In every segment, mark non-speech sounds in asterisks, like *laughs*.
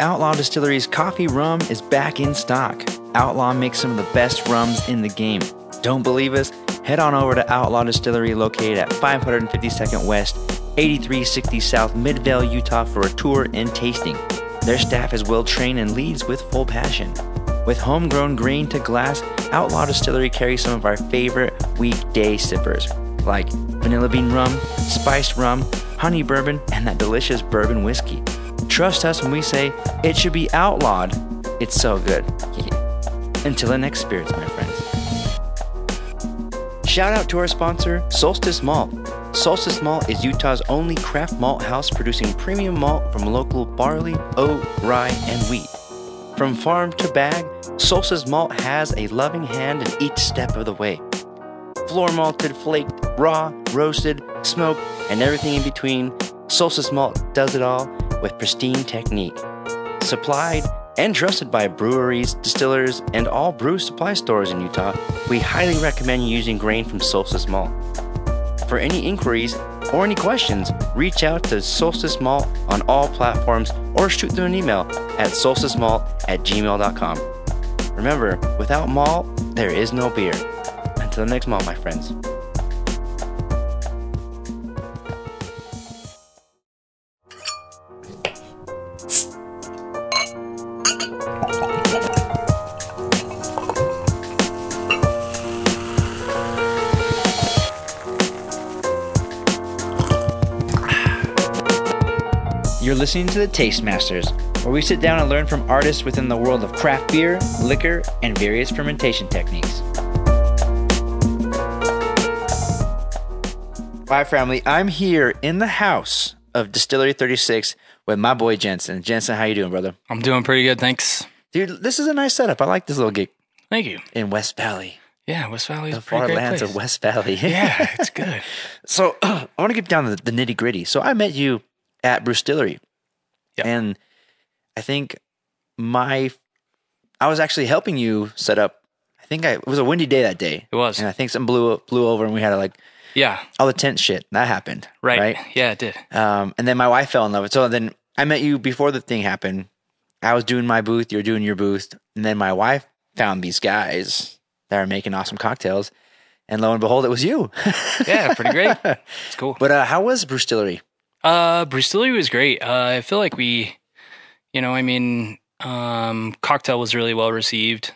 Outlaw Distillery's coffee rum is back in stock. Outlaw makes some of the best rums in the game. Don't believe us? Head on over to Outlaw Distillery located at 552nd West, 8360 South, Midvale, Utah for a tour and tasting. Their staff is well trained and leads with full passion. With homegrown grain to glass, Outlaw Distillery carries some of our favorite weekday sippers, like vanilla bean rum, spiced rum, honey bourbon, and that delicious bourbon whiskey. Trust us when we say it should be outlawed. It's so good. Until the next spirits, my friends. Shout out to our sponsor, Solstice Malt. Solstice Malt is Utah's only craft malt house producing premium malt from local barley, oat, rye, and wheat. From farm to bag, Solstice Malt has a loving hand in each step of the way. Floor malted, flaked, raw, roasted, smoked, and everything in between, Solstice Malt does it all with pristine technique. Supplied and trusted by breweries, distillers, and all brew supply stores in Utah, we highly recommend using grain from Solstice Malt. For any inquiries or any questions, reach out to Solstice Malt on all platforms or shoot them an email at solsticemalt at gmail.com. Remember, without malt, there is no beer. Until the next malt, my friends. Listening to the Taste Masters, where we sit down and learn from artists within the world of craft beer, liquor, and various fermentation techniques. Hi, family. I'm here in the house of Distillery 36 with my boy Jensen. Jensen, how you doing, brother? I'm doing pretty good, thanks. Dude, this is a nice setup. I like this little gig Thank you. in West Valley, Yeah, West Valley is the pretty far great lands place. of West Valley. *laughs* yeah, it's good. *laughs* So *clears throat* I want to get down to the, the nitty gritty. So I met you at Brewstillery, Yeah. and I think my I was actually helping you set up. I think I, it was a windy day that day, It was. and I think some blew blew over, and we had to like Yeah, all the tent shit that happened. right. right. Yeah, it did. Um, and then my wife fell in love with. So then I met you before the thing happened. I was doing my booth, you were doing your booth, and then my wife found these guys that are making awesome cocktails, and lo and behold, it was you. Yeah, pretty great. *laughs* It's cool. but uh, how was Brewstillery? Uh, Brewstillery was great. Uh, I feel like we, you know, I mean, um, cocktail was really well received.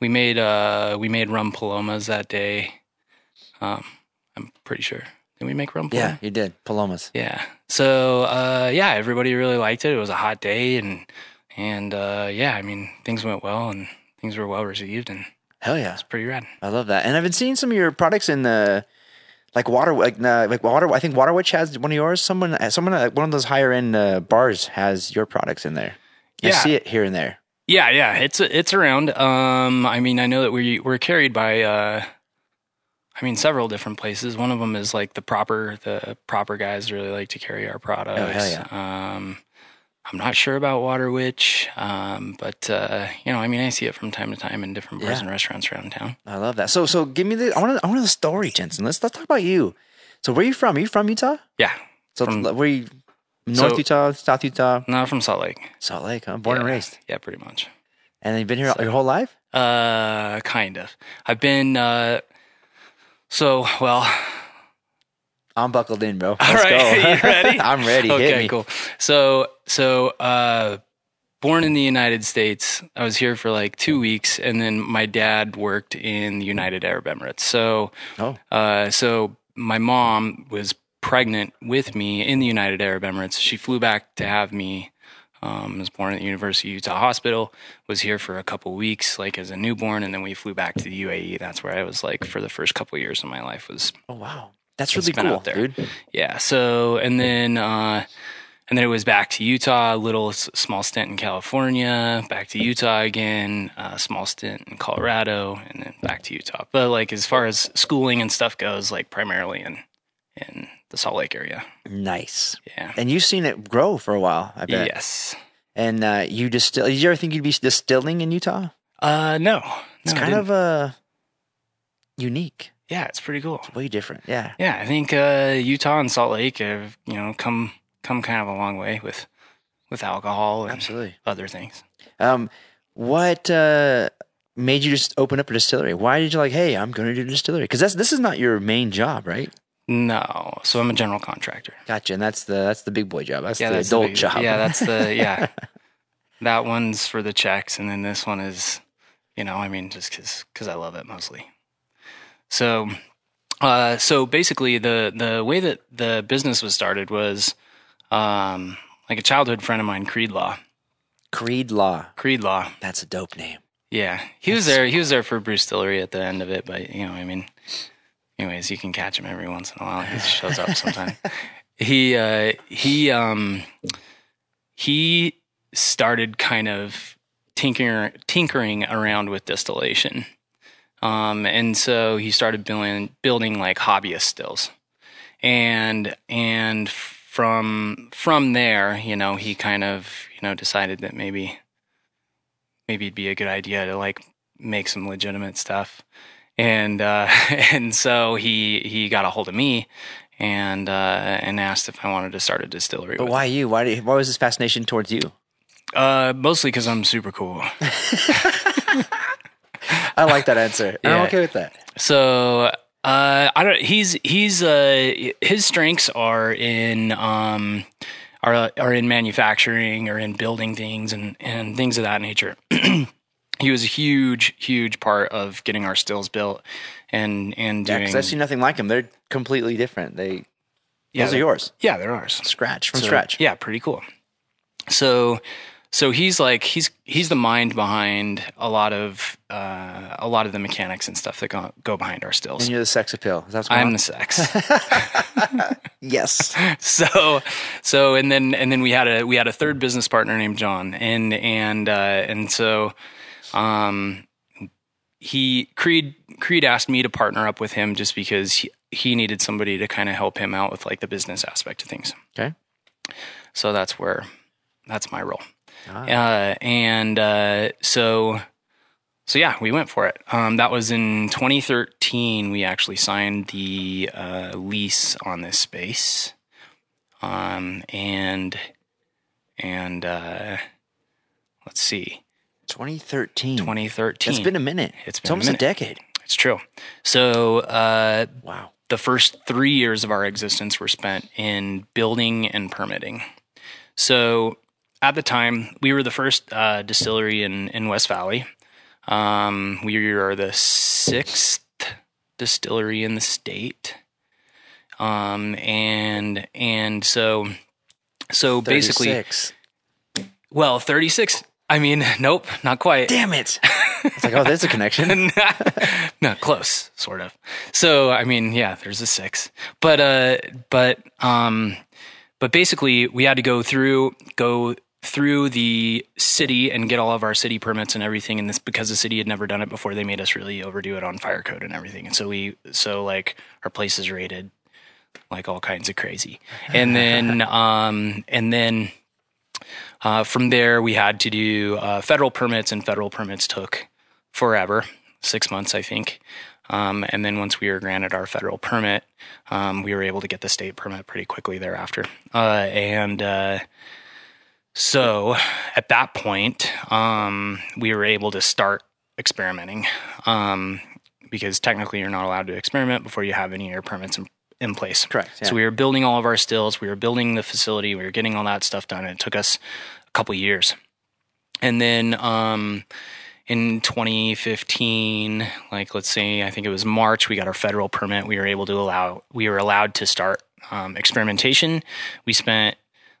We made uh, we made rum palomas that day. Um, I'm pretty sure. Did we make rum? Yeah, you did Palomas. Yeah. So uh, yeah, everybody really liked it. It was a hot day, and and uh, yeah, I mean, things went well, and things were well received, and Hell yeah, it's pretty rad. I love that. And I've been seeing some of your products in the like water, like uh, like water. I think Water Witch has one of yours. Someone, someone, one of those higher end uh, bars has your products in there. Yeah. see it here and there. Yeah, yeah, it's it's around. Um, I mean, I know that we we're carried by, uh, I mean, several different places. One of them is like the proper the proper guys really like to carry our products. Oh hell Um, I'm not sure about Water Witch, um, but uh, you know, I mean, I see it from time to time in different bars Yeah. and restaurants around town. I love that. So, so give me the. I want. I want the story, Jensen. Let's let's talk about you. So, where are you from? Are you from Utah? Yeah, So, From- where are you? North So- Utah, South Utah, not from Salt Lake. Salt Lake. Huh? Born and raised, Yeah, pretty much. and you've been here your whole life. Uh, kind of. I've been uh, so well. I'm buckled in, bro. All Let's right, go. *laughs* you ready? *laughs* I'm ready. Okay, cool. So, so, uh, born in the United States, I was here for like two weeks, and then my dad worked in the United Arab Emirates. So, Oh, uh, so my mom was pregnant with me in the United Arab Emirates. She flew back to have me. Um, was born at the University of Utah Hospital. Was here for a couple weeks, like as a newborn, and then we flew back to the UAE. That's where I was like for the first couple years of my life. Was oh wow, that's really cool, out there. dude. yeah. So and then uh, and then it was back to Utah. A little s- small stint in California. Back to Utah again. A small stint in Colorado, and then back to Utah. But like as far as schooling and stuff goes, like primarily in in the Salt Lake area. Nice. Yeah. And you've seen it grow for a while, I bet. Yes. And uh, you distill. Did you ever think you'd be distilling in Utah? Uh, no. It's No, I kind of uh, unique. Yeah, it's pretty cool. Way different. Yeah. Yeah, I think uh, Utah and Salt Lake have you know come come kind of a long way with with alcohol and Absolutely. other things. Um, what uh, made you just open up a distillery? Why did you like, hey, I'm going to do a distillery? Because that's this is not your main job, right? No, so I'm a general contractor. Gotcha. And that's the that's the big boy job. That's yeah, the that's adult big- job. Yeah, that's the *laughs* yeah. that one's for the checks, and then this one is, you know, I mean, just because because I love it mostly. So, uh, so basically, the the way that the business was started was, um, like a childhood friend of mine, Creed Law. Creed Law. Creed Law. That's a dope name. Yeah, he was there. He was there for Brewstillery at the end of it, but you know, I mean, anyways, you can catch him every once in a while. He shows up sometime. *laughs* he uh, he um he started kind of tinkering tinkering around with distillation, um, and so he started building building like hobbyist stills, and and from from there, you know, he kind of you know decided that maybe maybe it'd be a good idea to like make some legitimate stuff. And uh, *laughs* and so he he got a hold of me and uh, and asked if I wanted to start a distillery. But why you? Why? Did, why was this fascination towards you? Uh, mostly because I'm super cool. *laughs* *laughs* I like that answer. and I'm okay with that. So uh, I don't. He's he's uh, his strengths are in um are are in manufacturing or in building things and and things of that nature. *clears throat* he was a huge huge part of getting our stills built and and Yeah, doing because I see nothing like them. They're completely different. They yeah, those are yours, Yeah, they're ours. scratch from So, scratch. Yeah, pretty cool. So so he's like he's he's the mind behind a lot of uh, a lot of the mechanics and stuff that go, go behind our stills. And you're the sex appeal. Is that I'm on? the sex. *laughs* *laughs* yes. so so and then and then we had a we had a third business partner named John and and uh, and so um he Creed Creed asked me to partner up with him just because he, he needed somebody to kind of help him out with like the business aspect of things. Okay. So that's where that's my role. Ah. Uh, and uh, so so yeah, we went for it. Um, that was in 2013. We actually signed the uh, lease on this space, um, and and uh, let's see, 2013. 2013. It's been a minute. It's It's, been a almost a, decade. it's true. So uh, Wow. the first three years of our existence were spent in building and permitting. So at the time, we were the first uh, distillery in, in West Valley. Um, we are the sixth distillery in the state. Um, and and so so basically, well, thirty six. I mean, *laughs* nope, not quite. Damn it. *laughs* It's like, oh, there's a connection. *laughs* no, close, sort of. So, I mean, yeah, there's a six, but uh, but um, but basically, we had to go through go through the city and get all of our city permits and everything. And this because the city had never done it before, they made us really overdo it on fire code and everything. And so we so like our place is rated like all kinds of crazy, and then *laughs* um, and then. Uh, from there, we had to do uh, federal permits, and federal permits took forever, six months, I think. Um, and then once we were granted our federal permit, um, we were able to get the state permit pretty quickly thereafter. Uh, and uh, so at that point, um, we were able to start experimenting um, because technically you're not allowed to experiment before you have any air permits in, in place. Correct, yeah. So we were building all of our stills, we were building the facility, we were getting all that stuff done. and It took us a couple years. And then um, in 2015, like let's say, I think it was March, we got our federal permit. We were able to allow, we were allowed to start um, experimentation. We spent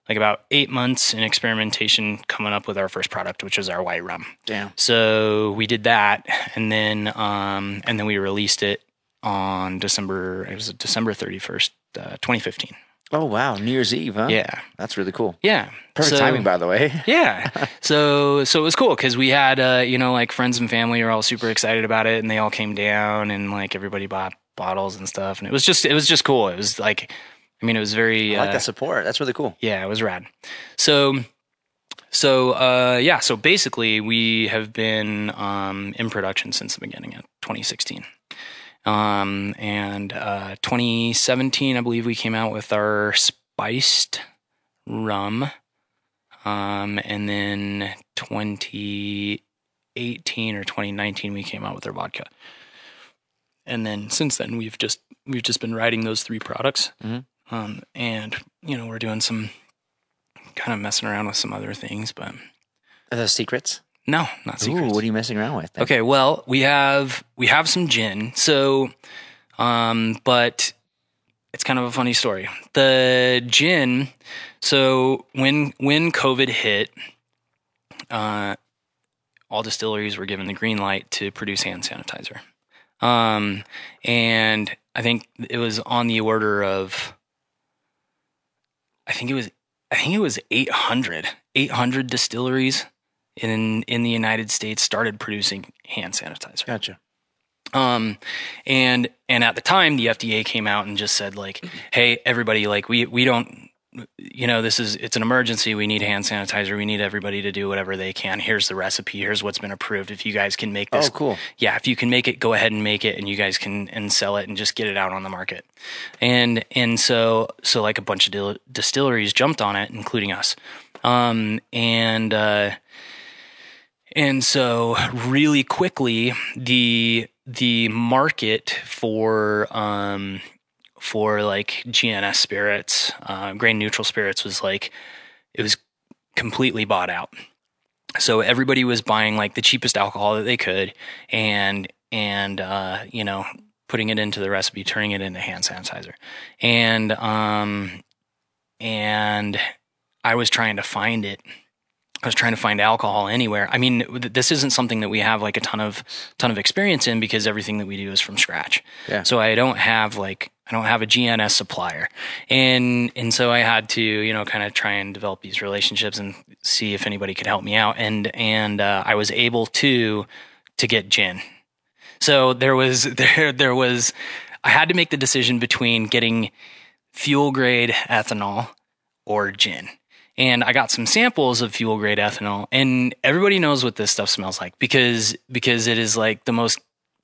like about eight months in experimentation coming up with our first product, which was our white rum. Damn. So we did that, and then um, and then we released it on December. It was December 31st, uh, 2015. Oh, wow. New Year's Eve, huh? Yeah, That's really cool. yeah. Perfect So- timing, by the way. *laughs* yeah. So so it was cool because we had uh, you know like friends and family are all super excited about it, and they all came down and like everybody bought bottles and stuff, and it was just it was just cool. It was like, I mean, it was very I like uh, that support. That's really cool. yeah, it was rad. So, so uh, yeah, so basically, we have been um, in production since the beginning of 2016. Um, and uh, 2017, I believe we came out with our spiced rum. Um, and then 2018 or 2019, we came out with our vodka. And then since then, we've just we've just been writing those three products. Mhm. Um, and you know, we're doing some kind of messing around with some other things, but Are those secrets? no, not Ooh, secrets. what are you messing around with? Okay, well, we have we have some gin. So um but it's kind of a funny story. The gin, so when when COVID hit, uh all distilleries were given the green light to produce hand sanitizer. Um and I think it was on the order of I think it was I think it was 800 800 distilleries in in the United States started producing hand sanitizer. Gotcha. Um, and and at the time, the FDA came out and just said like, "Hey, everybody, like we we don't, you know, this is it's an emergency. We need hand sanitizer. We need everybody to do whatever they can. Here's the recipe. Here's what's been approved. If you guys can make this, Oh, cool. yeah, if you can make it, go ahead and make it, and you guys can and sell it and just get it out on the market. And and so so like a bunch of dil- distilleries jumped on it, including us. Um, and uh, and so really quickly the the market for um for like GNS spirits, uh, grain neutral spirits was like it was completely bought out. So everybody was buying like the cheapest alcohol that they could and and uh, you know putting it into the recipe, turning it into hand sanitizer, and um and I was trying to find it. I was trying to find alcohol anywhere. I mean, this isn't something that we have like a ton of ton of experience in because everything that we do is from scratch. Yeah. So I don't have like I don't have a GNS supplier, and and so I had to you know kind of try and develop these relationships and see if anybody could help me out, and and uh, I was able to to get gin. So there was *laughs* there there was I had to make the decision between getting fuel grade ethanol or gin. And I got some samples of fuel grade ethanol and everybody knows what this stuff smells like because because it is like the most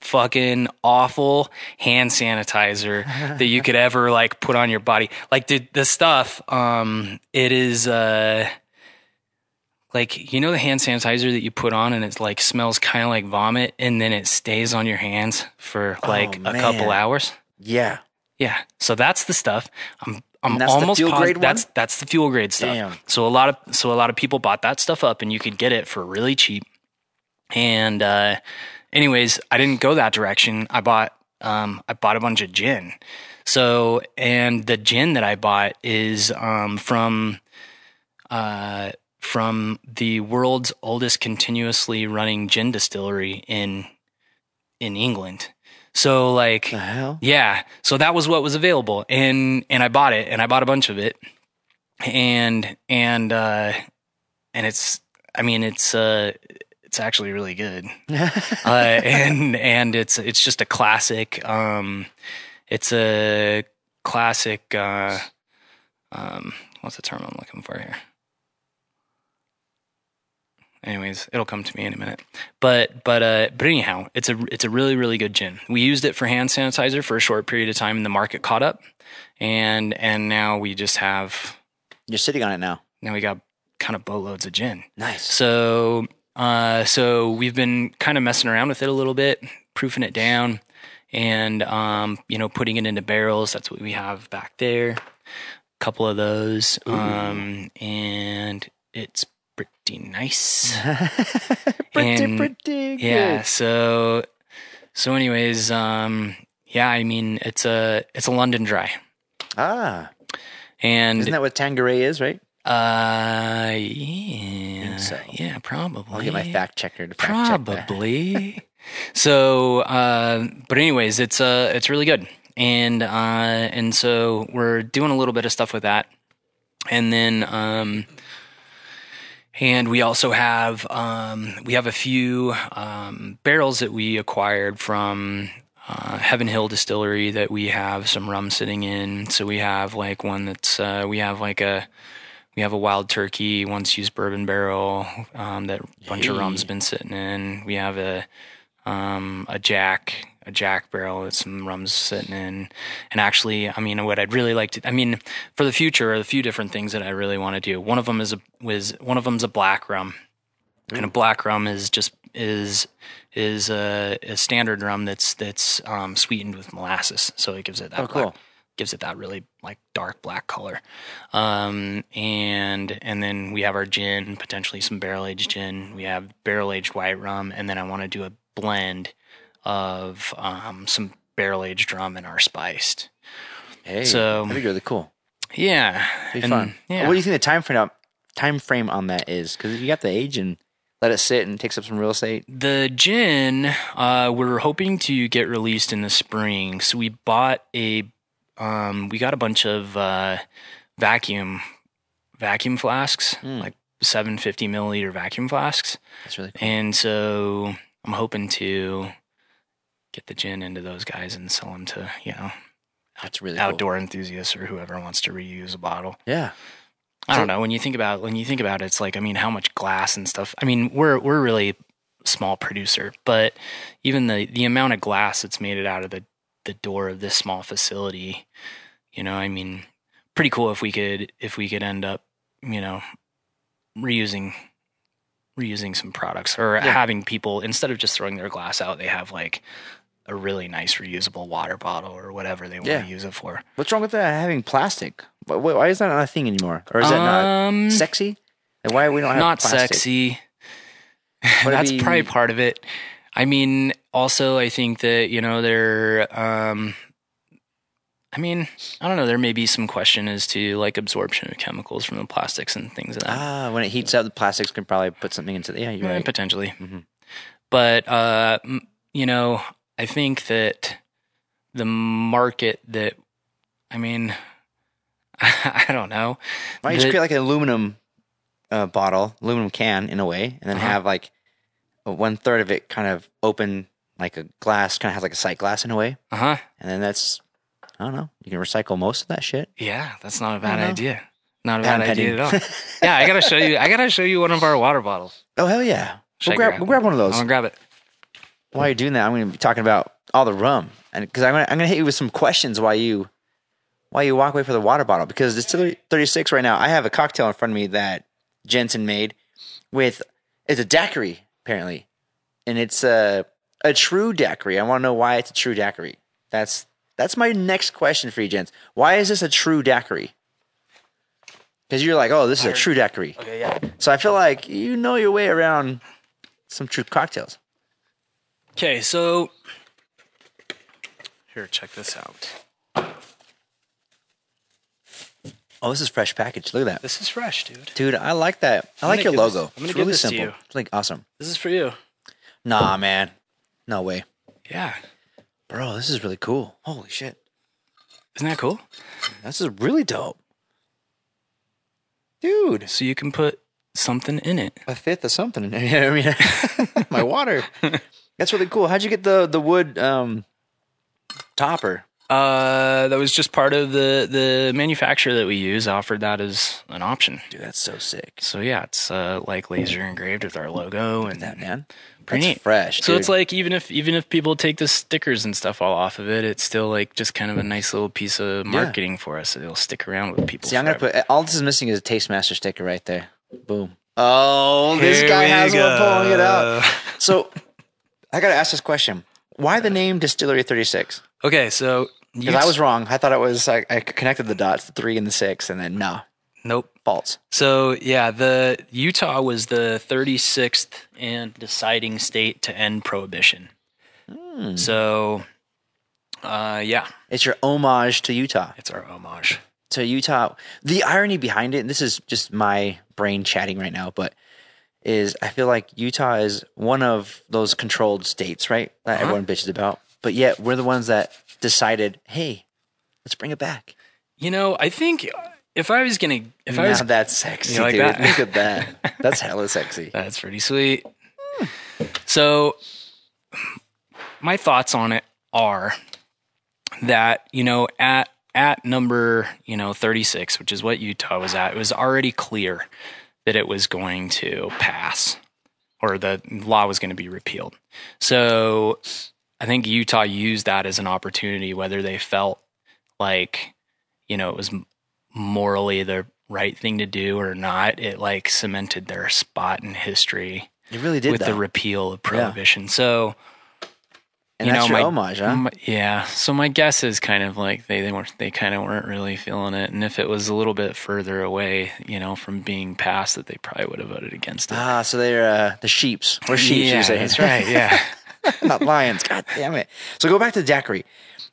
fucking awful hand sanitizer *laughs* that you could ever like put on your body. Like the the stuff um it is uh like you know the hand sanitizer that you put on and it like smells kind of like vomit and then it stays on your hands for like a couple hours. Yeah. Yeah, so that's the stuff. I'm I'm And that's the almost fuel posi- one? That's that's the fuel grade stuff. Damn. So a lot of so a lot of people bought that stuff up, and you could get it for really cheap. And uh, anyways, I didn't go that direction. I bought um, I bought a bunch of gin. So and the gin that I bought is um, from uh, from the world's oldest continuously running gin distillery in in England. So like The hell? yeah, so that was what was available, and and I bought it, and I bought a bunch of it, and and uh, and it's, I mean, it's uh, it's actually really good, *laughs* uh, and and it's it's just a classic. Um, it's a classic. Uh, um, what's the term I'm looking for here? Anyways, it'll come to me in a minute. But but uh but anyhow, it's a it's a really really good gin. We used it for hand sanitizer for a short period of time and the market caught up. And and now we just have You're sitting on it now. now we got kind of boatloads of gin. Nice. So uh so we've been kind of messing around with it a little bit, proofing it down and um you know putting it into barrels. That's what we have back there. A couple of those. Um and it's pretty nice. *laughs* pretty, And- pretty good. Yeah. So, so anyways, um, yeah, I mean, it's a, it's a London dry Ah, and, isn't that what Tanqueray is, right? Uh, yeah, so. yeah, probably. I'll get my fact checker to fact. Probably. *laughs* so, uh, but anyways, it's, uh, it's really good. And, uh, and so we're doing a little bit of stuff with that. And then, um, and we also have um, we have a few um, barrels that we acquired from uh, Heaven Hill Distillery that we have some rum sitting in. So we have like one that's uh, we have like a we have a wild turkey once used bourbon barrel um, that a bunch of rum's been sitting in. We have a um, a Jack a Jack barrel with some rums sitting in. And actually, I mean, what I'd really like to, I mean, for the future, are a few different things that I really want to do. One of them is a was one of them's a black rum, and a black rum is just is is a, a standard rum that's that's um, sweetened with molasses, so it gives it that Oh, cool. black, gives it that really like dark black color. Um, and and then we have our gin, potentially some barrel aged gin. We have barrel aged white rum, and then I want to do a blend of um, some barrel aged rum and our spiced. Hey, So- that'd be really cool. Yeah, Be and- fun. Yeah, What do you think the time frame time frame on that is? Because you got the age and let it sit and takes up some real estate. The gin, uh, we're hoping to get released in the spring. So we bought a, um, we got a bunch of uh, vacuum vacuum flasks, Mm. like 750 milliliter vacuum flasks, That's really cool. and so I'm hoping to get the gin into those guys and sell them to you know That's really cool. outdoor enthusiasts or whoever wants to reuse a bottle. Yeah. I So- don't know. When you think about when you think about it, it's like I mean, how much glass and stuff. I mean, we're we're really small producer, but even the the amount of glass that's made it out of the the door of this small facility, you know, I mean, pretty cool if we could if we could end up, you know, reusing reusing some products or Yeah. having people instead of just throwing their glass out, they have like a really nice reusable water bottle or whatever they want Yeah. to use it for. What's wrong with that having plastic? Why, why is that not a thing anymore? Or is that um, not sexy? Like why we don't have not plastic? sexy. Would *laughs* That's be- probably part of it. I mean, also, I think that you know there. Um, I mean, I don't know. There may be some question as to like absorption of chemicals from the plastics and things of that. Ah, when it heats up, the plastics can probably put something into the. Yeah, you're Eh, right. potentially. Mhm. But uh, you know, I think that the market that, I mean, *laughs* I don't know. Why don't you just create like an aluminum uh, bottle, aluminum can in a way, and then Uh-huh. have like one third of it kind of open, like a glass, kind of has like a sight glass in a way, Uh huh. and then that's I don't know. You can recycle most of that shit. Yeah, that's not a bad know. idea. Not a bad idea at all. *laughs* yeah, I gotta show you. I gotta show you one of our water bottles. Oh hell yeah! Should We'll grab, grab we'll grab one of those. I'm gonna grab it. While you're doing that, I'm to be talking about all the rum, and because I'm to I'm to hit you with some questions while you while you walk away for the water bottle. Because Distillery 36 right now, I have a cocktail in front of me that Jensen made with it's a daiquiri apparently, and it's a a true daiquiri. I want to know why it's a true daiquiri. That's that's my next question for you, gents. Why is this a true daiquiri? Because you're like, oh, this is a true daiquiri. Okay, yeah. So I feel like you know your way around some true cocktails. Okay, so here, check this out. Oh, this is fresh package. Look at that. This is fresh, dude. Dude, I like that. I I'm like your logo. this- I'm gonna it's give really this to simple. you. It's like awesome. This is for you. Nah, man. No way. Yeah, Bro, this is really cool. Holy shit. isn't that cool? This is really dope. Dude, So you can put something in it. a fifth of something. *laughs* I mean, *laughs* my water. *laughs* That's really cool. How'd you get the the wood um topper? Uh, that was just part of the the manufacturer that we use offered that as an option. Dude, that's so sick. So yeah, it's uh, like laser engraved with our logo and That man. Pretty That's neat. fresh. So dude. it's like even if even if people take the stickers and stuff all off of it, it's still like just kind of a nice little piece of marketing for us. It'll stick around with people. See, I'm gonna put all this is missing is a Taste Master sticker right there. Boom. Oh, this guy we has one pulling it out. *laughs* So I gotta ask this question. Why the name Distillery 36? Okay, so Because I was wrong. I thought it was I, I connected the dots, the three and the six, and then no, nope. false. So yeah, the Utah was the 36th and deciding state to end prohibition. Hmm. So, uh, yeah, It's your homage to Utah. it's our homage. To Utah. The irony behind it, and this is just my brain chatting right now, but is I feel like Utah is one of those controlled states, right? That Uh-huh. everyone bitches about. But yet we're the ones that decided, hey, let's bring it back. You know, I think if I was gonna, if I was, that's sexy, You like dude. that? Look at that. *laughs* That's hella sexy. that's pretty sweet. So, my thoughts on it are that you know at at number you know 36 which is what utah was at it was already clear that it was going to pass or the law was going to be repealed so I think Utah used that as an opportunity, whether they felt like, you know, it was morally the right thing to do or not. It like cemented their spot in history. It really did with though. the repeal of prohibition. Yeah. So and you that's know, your my, homage, huh? My, yeah. So my guess is kind of like they, they weren't they kind of weren't really feeling it, and if it was a little bit further away, you know, from being passed, that they probably would have voted against it. Ah, so they're uh, the sheep's or sheep's. Yeah, that's right. Yeah, *laughs* *laughs* not lions. God damn it. So go back to the daiquiri.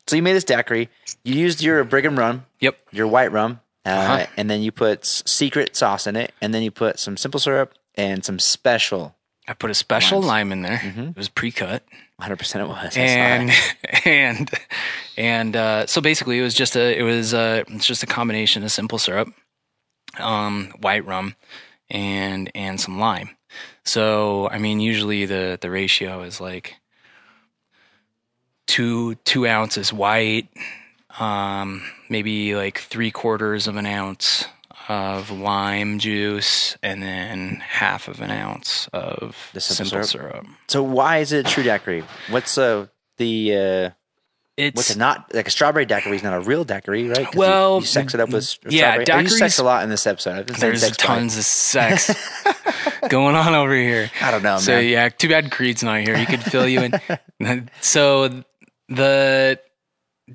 So you made this daiquiri. You used your Brigham rum. Yep. Your white rum, uh, uh-huh. and then you put secret sauce in it, and then you put some simple syrup and some special. I put a special limes. lime in there. Mm-hmm. It was pre-cut. 100% it was. and *laughs* and and uh, so basically it was just a it was uh it's just a combination of simple syrup, um, white rum, and and some lime. So I mean, usually the the ratio is like two two ounces white, um, maybe like three quarters of an ounce of lime juice and then half of an ounce of the simple, simple syrup. syrup. So why is it true daiquiri? What's uh, the uh, it's what's it not like a strawberry daiquiri is not a real daiquiri, right? Well, you, you, sex it up with yeah, strawberry. I use sex a lot in this episode. There's tons of sex *laughs* going on over here. I don't know. So man. yeah, too bad Creed's not here. He could fill you in. *laughs* so the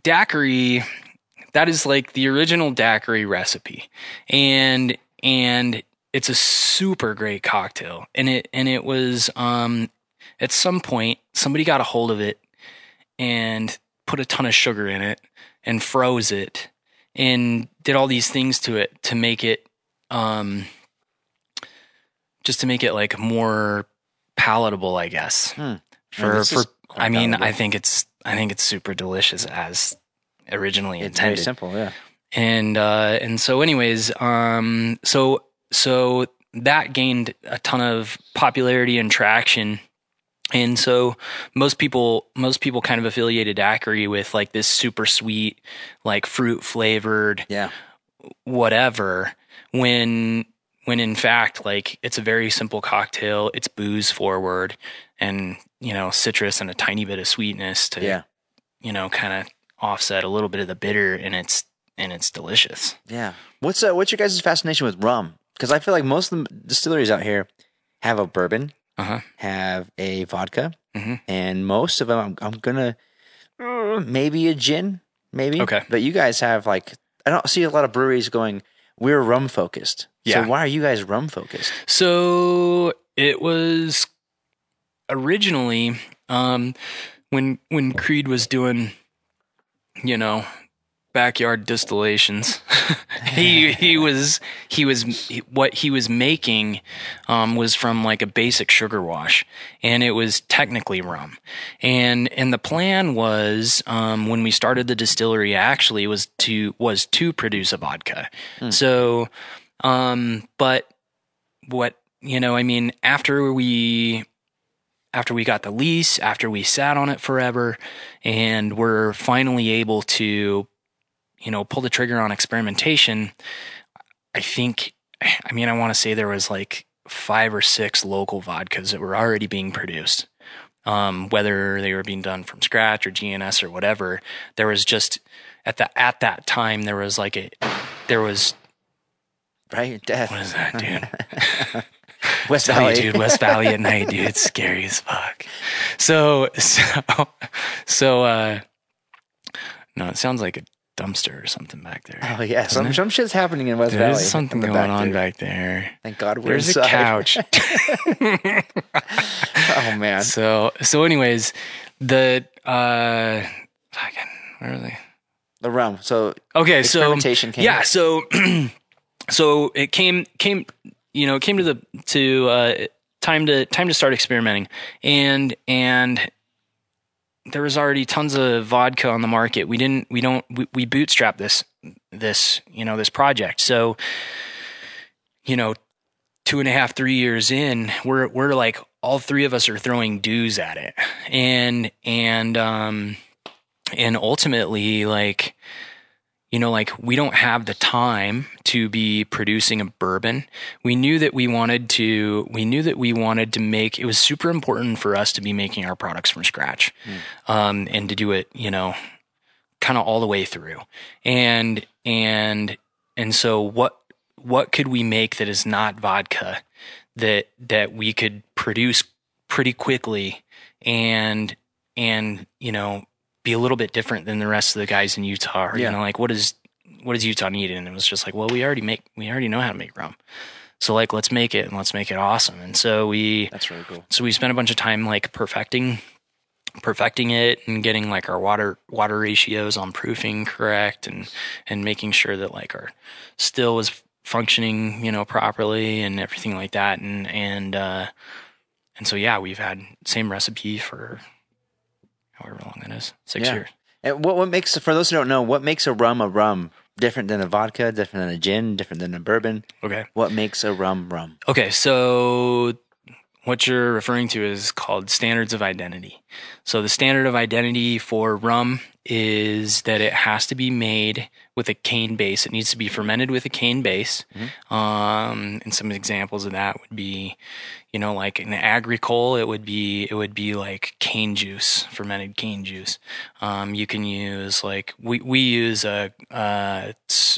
daiquiri that is like the original daiquiri recipe. And and it's a super great cocktail. And it and it was um at some point somebody got a hold of it and put a ton of sugar in it and froze it and did all these things to it to make it um just to make it like more palatable, I guess. Hmm. For for I mean, palatable. I think it's I think it's super delicious as originally it's intended. Very simple, yeah. And uh, and so, anyways, um, so so that gained a ton of popularity and traction. And so most people most people kind of affiliated daiquiri with like this super sweet, like fruit flavored, yeah, whatever. When when in fact, like it's a very simple cocktail. It's booze forward, and you know citrus and a tiny bit of sweetness to yeah. you know kind of offset a little bit of the bitter, and it's and it's delicious. Yeah. What's uh, what's your guys' fascination with rum? Because I feel like most of the distilleries out here have a bourbon, uh-huh. have a vodka, mm-hmm. and most of them I'm, I'm gonna uh, maybe a gin, maybe. Okay. But you guys have like I don't see a lot of breweries going. We're rum focused. Yeah. So why are you guys rum focused? So it was originally um, when when Creed was doing you know, backyard distillations. *laughs* he he was he was he, what he was making um, was from like a basic sugar wash, and it was technically rum. And and the plan was um, when we started the distillery actually was to was to produce a vodka. Hmm. So, um, but what you know, I mean, after we after we got the lease, after we sat on it forever, and we're finally able to, you know, pull the trigger on experimentation, I think, I mean, I want to say there was like five or six local vodkas that were already being produced. Um, whether they were being done from scratch or GNS or whatever, there was just at the at that time there was like a there was right death. What is that, dude? *laughs* West Valley, dude. West Valley at night, dude. It's scary as fuck. So, so, so, uh, no, it sounds like a dumpster or something back there. Oh yeah, some, some shit's happening in West There's Valley. There's something going back on back there. Thank God we're There's inside. a couch. *laughs* oh man. So so anyways, the uh, fucking where are they? The rum. So okay, so. Yeah, so *clears throat* so it came came you know, it came to the to uh, time to time to start experimenting, and and there was already tons of vodka on the market. We didn't we don't we, we bootstrap this this you know this project. So you know, two and a half three years in, we're we're like all three of us are throwing dues at it, and and um and ultimately like you know, like we don't have the time to be producing a bourbon. We knew that we wanted to, we knew that we wanted to make, it was super important for us to be making our products from scratch mm. um, and to do it, you know, kind of all the way through. And, and, and so what, what could we make that is not vodka that, that we could produce pretty quickly and, and, you know, be a little bit different than the rest of the guys in Utah. yeah. You know, like what is what does Utah need? And it was just like, well, we already make we already know how to make rum. So like let's make it and let's make it awesome. And so we That's really cool. So we spent a bunch of time like perfecting perfecting it and getting like our water water ratios on proofing correct and and making sure that like our still was functioning, you know, properly and everything like that. And and uh and so yeah, we've had same recipe for however long that is, six yeah. years. And what what makes for those who don't know, what makes a rum a rum? Different than a vodka, different than a gin, different than a bourbon. Okay. What makes a rum rum? Okay, so what you're referring to is called standards of identity. So the standard of identity for rum is that it has to be made with a cane base. It needs to be fermented with a cane base. Mm-hmm. Um, and some examples of that would be, you know, like an agricole, it would be it would be like cane juice, fermented cane juice. Um, you can use like we we use a uh,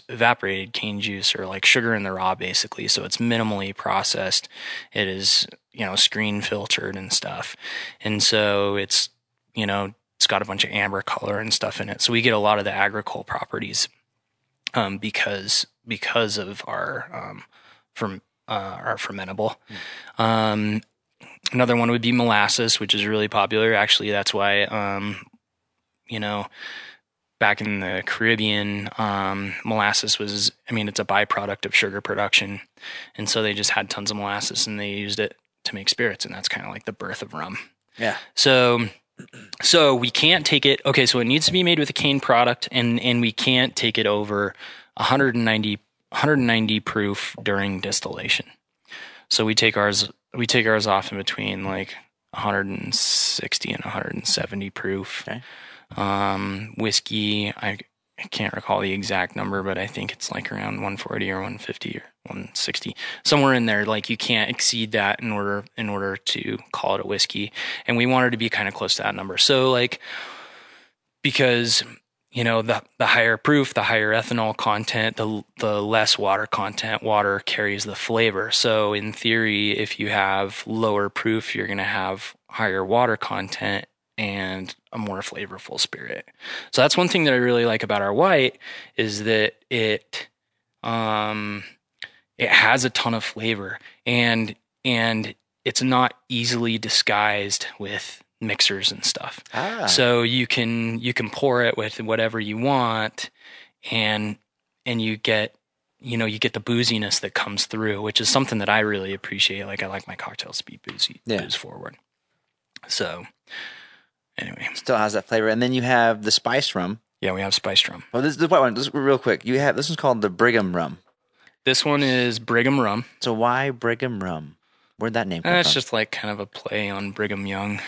evaporated cane juice or like sugar in the raw, basically. So it's minimally processed. It is you know screen filtered and stuff, and so it's you know it's got a bunch of amber color and stuff in it. So we get a lot of the agricole properties um, because because of our um, from uh, are fermentable. Mm. Um, another one would be molasses, which is really popular. Actually, that's why um, you know back in the Caribbean, um, molasses was I mean it's a byproduct of sugar production, and so they just had tons of molasses and they used it to make spirits, and that's kind of like the birth of rum. Yeah. So so we can't take it. Okay, so it needs to be made with a cane product, and and we can't take it over 190 190 proof during distillation. So we take ours we take ours off in between like 160 and 170 proof. Okay. Um, whiskey, I I can't recall the exact number, but I think it's like around 140 or 150 or 160, somewhere in there. Like you can't exceed that in order in order to call it a whiskey, and we wanted to be kind of close to that number. So like because you know the the higher proof, the higher ethanol content, the the less water content. Water carries the flavor. So in theory, if you have lower proof, you're going to have higher water content and a more flavorful spirit. So that's one thing that I really like about our white is that it um it has a ton of flavor and and it's not easily disguised with mixers and stuff. Ah. So you can you can pour it with whatever you want and and you get you know you get the booziness that comes through, which is something that I really appreciate. Like I like my cocktails to be boozy, yeah. booze forward. So Anyway, still has that flavor. And then you have the spiced rum. Yeah, we have spiced rum. Well, this is the one. This real quick. You have this one's called the Brigham rum. This one is Brigham rum. So why Brigham rum? Where'd that name come uh, it's from? just like kind of a play on Brigham Young.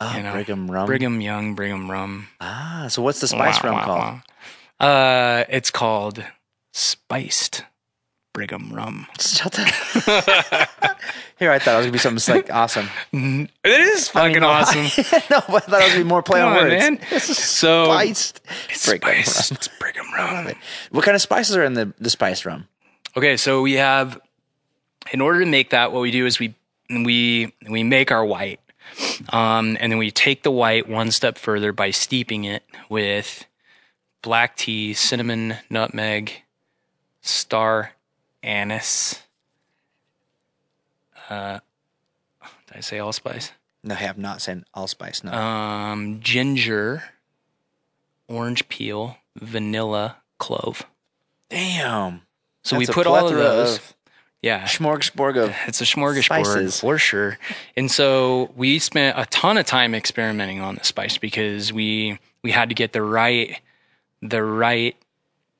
Oh, you know? Brigham rum. Brigham Young, Brigham rum. Ah, so what's the spice wah, rum wah, called? Wah. Uh, it's called spiced Brigham rum. *laughs* Shut up. *laughs* Here, I thought it was gonna be something like awesome. It is fucking I mean, *laughs* awesome. no, but I thought it was gonna be more play Come on, words. Man. so spiced. It's Brigham. Rum. It's Brigham rum. What kind of spices are in the the spice rum? Okay, so we have. In order to make that, what we do is we we we make our white, um, and then we take the white one step further by steeping it with black tea, cinnamon, nutmeg, star anise. Uh, did I say allspice? No, I have not said allspice. No. Um, ginger, orange peel, vanilla, clove. Damn. So That's we put all of those. Of yeah. Smorgasbord of It's a smorgasbord spices. for sure. And so we spent a ton of time experimenting on the spice because we we had to get the right the right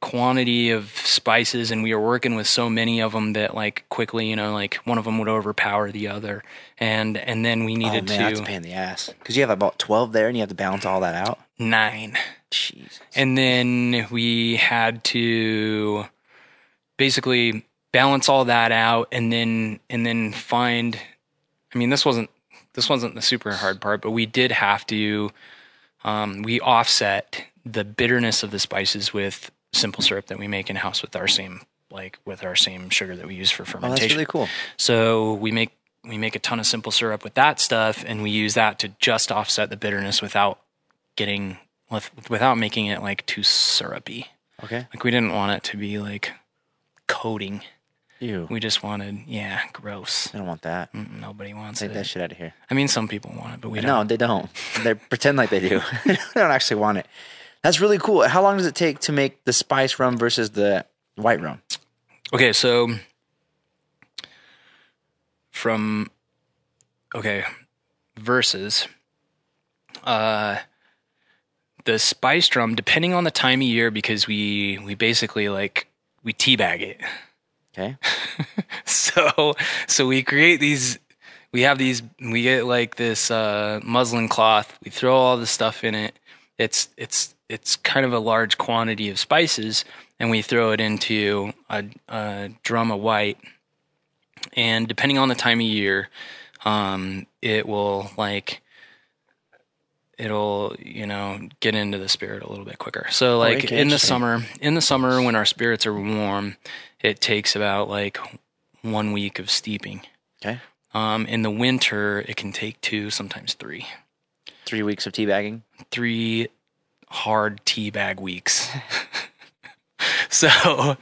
quantity of spices and we were working with so many of them that like quickly, you know, like one of them would overpower the other. And and then we needed Oh man, that's a to pain in the ass because you have about twelve there, and you have to balance all that out. nine. Jesus. And then we had to basically balance all that out and then and then find I mean this wasn't this wasn't the super hard part, but we did have to um, we offset the bitterness of the spices with simple syrup that we make in house with our same like with our same sugar that we use for Oh, that's fermentation. really cool. So we make we make a ton of simple syrup with that stuff, and we use that to just offset the bitterness without getting with, without making it like too syrupy. Okay. Like we didn't want it to be like coating. Ew. We just wanted yeah, gross. I don't want that. Mm, Nobody wants Take it. that shit out of here. I mean, some people want it, but we No, don't. they don't. They pretend like they do. *laughs* they don't actually want it. That's really cool. How long does it take to make the spice rum versus the white rum? Okay, so from okay versus uh the spice rum depending on the time of year because we we basically like we teabag it Okay. *laughs* so so we create these we have these we get like this uh muslin cloth we throw all the stuff in it it's it's it's kind of a large quantity of spices and we throw it into a, a drum of white. And depending on the time of year um it will like it'll you know get into the spirit a little bit quicker. So like okay, in the summer in the summer when our spirits are warm it takes about like one week of steeping. Okay. um in the winter it can take two sometimes three. Three weeks of teabagging. three hard tea bag weeks. *laughs* so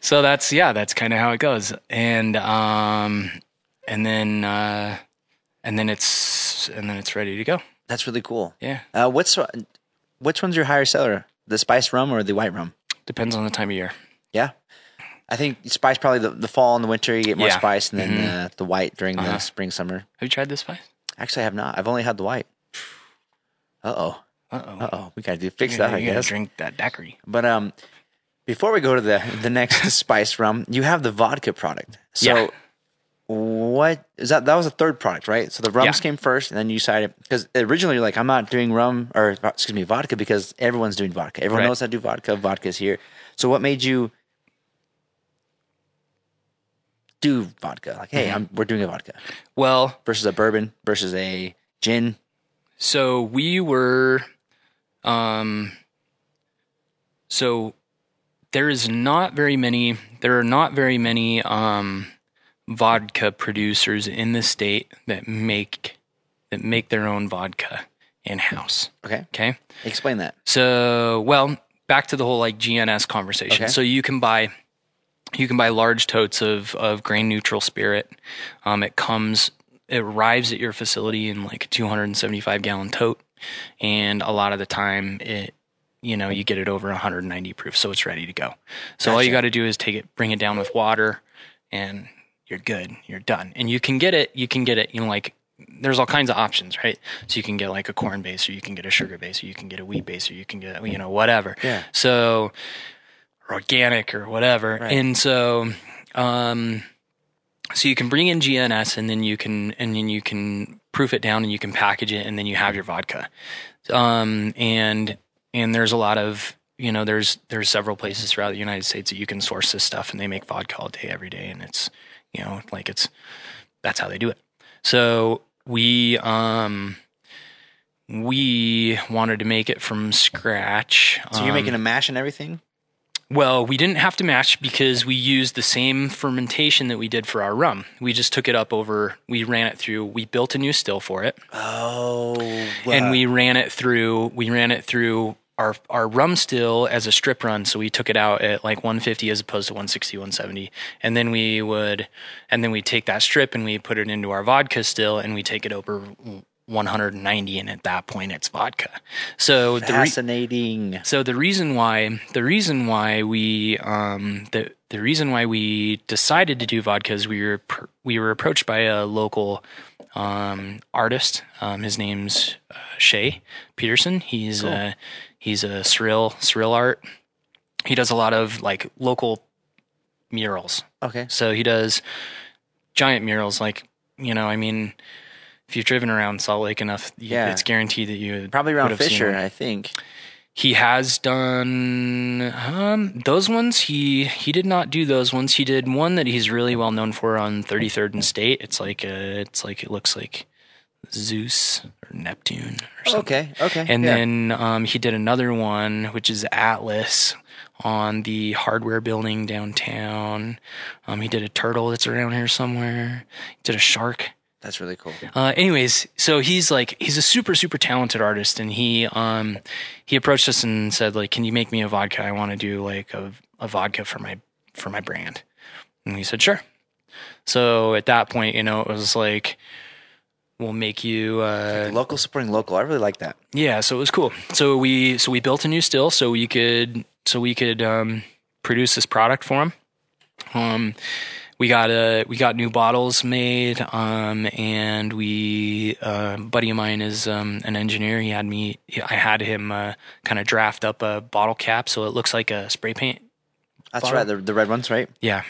so that's yeah, that's kind of how it goes. And um and then uh and then it's and then it's ready to go. That's really cool. Yeah. Uh, what's which one's your higher seller? The spice rum or the white rum? Depends on the time of year. Yeah. I think spice probably the, the fall and the winter you get more Yeah. spice, and then Mhm. uh, the white during the Uh-huh. spring summer. Have you tried this spice? Actually, I have not. I've only had the white. Uh oh. Uh-oh. Uh oh. We gotta do fix that. I guess. drink that daiquiri. But um, before we go to the the next *laughs* spice rum, you have the vodka product. So, Yeah. what is that? That was the third product, right? So the rums Yeah. came first, and then you decided because originally you're like, I'm not doing rum or excuse me, vodka because everyone's doing vodka. Everyone Right. knows how to do vodka. Vodka's here. So what made you do vodka? Like, hey, Mm-hmm. I'm we're doing a vodka Well, versus a bourbon versus a gin. So we were, um, so there is not very many, there are not very many, um, vodka producers in the state that make, that make their own vodka in house. Okay, Okay. explain that. So, well, back to the whole like GNS conversation. Okay. So you can buy you can buy large totes of of grain neutral spirit. Um, it comes it arrives at your facility in like a 275 gallon tote, and a lot of the time it you know you get it over 190 proof, so it's ready to go. So all you got to do is take it, bring it down with water, and you're good. You're done. And you can get it. You can get it. You know, like there's all kinds of options, right? So you can get like a corn base, or you can get a sugar base, or you can get a wheat base, or you can get you know whatever. Yeah. So or organic or whatever. Right. And so um so you can bring in GNS and then you can and then you can proof it down and you can package it and then you have your vodka. Um and and there's a lot of you know there's there's several places throughout the United States that you can source this stuff and they make vodka all day every day and it's you know like it's that's how they do it. So we um we wanted to make it from scratch. So you're Um, making a mash and everything. Well, we didn't have to mash because we used the same fermentation that we did for our rum. We just took it up over, we ran it through, we built a new still for it, Oh, and we ran it through, we ran it through our our rum still as a strip run. So we took it out at like 150 as opposed to 160, 170. And then we would, and then we take that strip and we put it into our vodka still and we take it over 190. And at that point, it's vodka. So the re- fascinating. so the reason why the reason why we um the the reason why we decided to do vodka is we were pr- we were approached by a local um artist. Um, his name's uh, Shay Peterson. He's uh he's a surreal surreal art he does a lot of like local murals. Okay. So he does giant murals, like you know, I mean, if you've driven around Salt Lake enough, Yeah. it's guaranteed that you Probably around Fisher. I think. He has done um, those ones. He he did not do those ones. He did one that he's really well known for on 33rd and State. It's like a, it's like it looks like Zeus or Neptune or something. Okay. Okay. And yeah. then um, he did another one, which is Atlas on the hardware building downtown. Um, he did a turtle that's around here somewhere. He did a shark. That's really cool. Uh, anyways, so he's like he's a super super talented artist, and he um he approached us and said like, "Can you make me a vodka? I want to do like a a vodka for my for my brand." And we said, "Sure." So at that point, you know, it was like, "We'll make you." Uh, Local supporting local. I really like that. yeah, so it was cool. So we so we built a new still so we could so we could um, produce this product for him. Um, we got a we got new bottles made, um, and we uh, buddy of mine is um, an engineer. He had me I had him uh, kind of draft up a bottle cap so it looks like a spray paint That's Bottle. right. The, the red ones, right? yeah.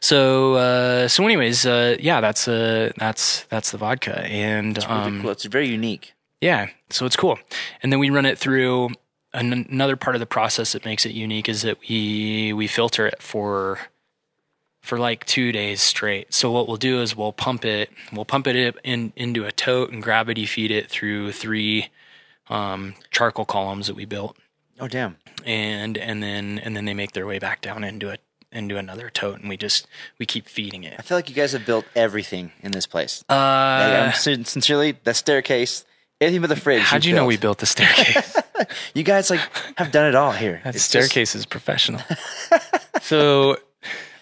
So uh, so anyways, uh, yeah, that's uh, that's that's the vodka, and Really um, cool. It's very unique. yeah, so it's cool. And then we run it through an- another part of the process that makes it unique is that we we filter it for for like 2 days straight. So what we'll do is we'll pump it, we'll pump it in into a tote and gravity feed it through three um, charcoal columns that we built. Oh damn. And and then and then they make their way back down into it into another tote and we just we keep feeding it. I feel like you guys have built everything in this place. Uh, Like, sin- sincerely the staircase, anything but the fridge. how'd you know we built the staircase? *laughs* *laughs* You guys like have done it all here. That It's just- staircase is professional. *laughs* so,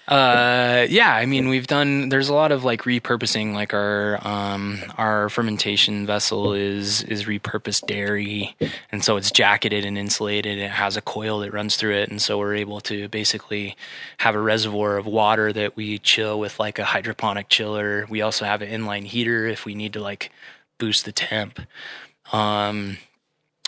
uh, yeah, I mean, we've done. There's a lot of like repurposing. Like our um, our fermentation vessel is is repurposed dairy, and so it's jacketed and insulated. It has a coil that runs through it, and so we're able to basically have a reservoir of water that we chill with like a hydroponic chiller. We also have an inline heater if we need to like boost the temp. Um,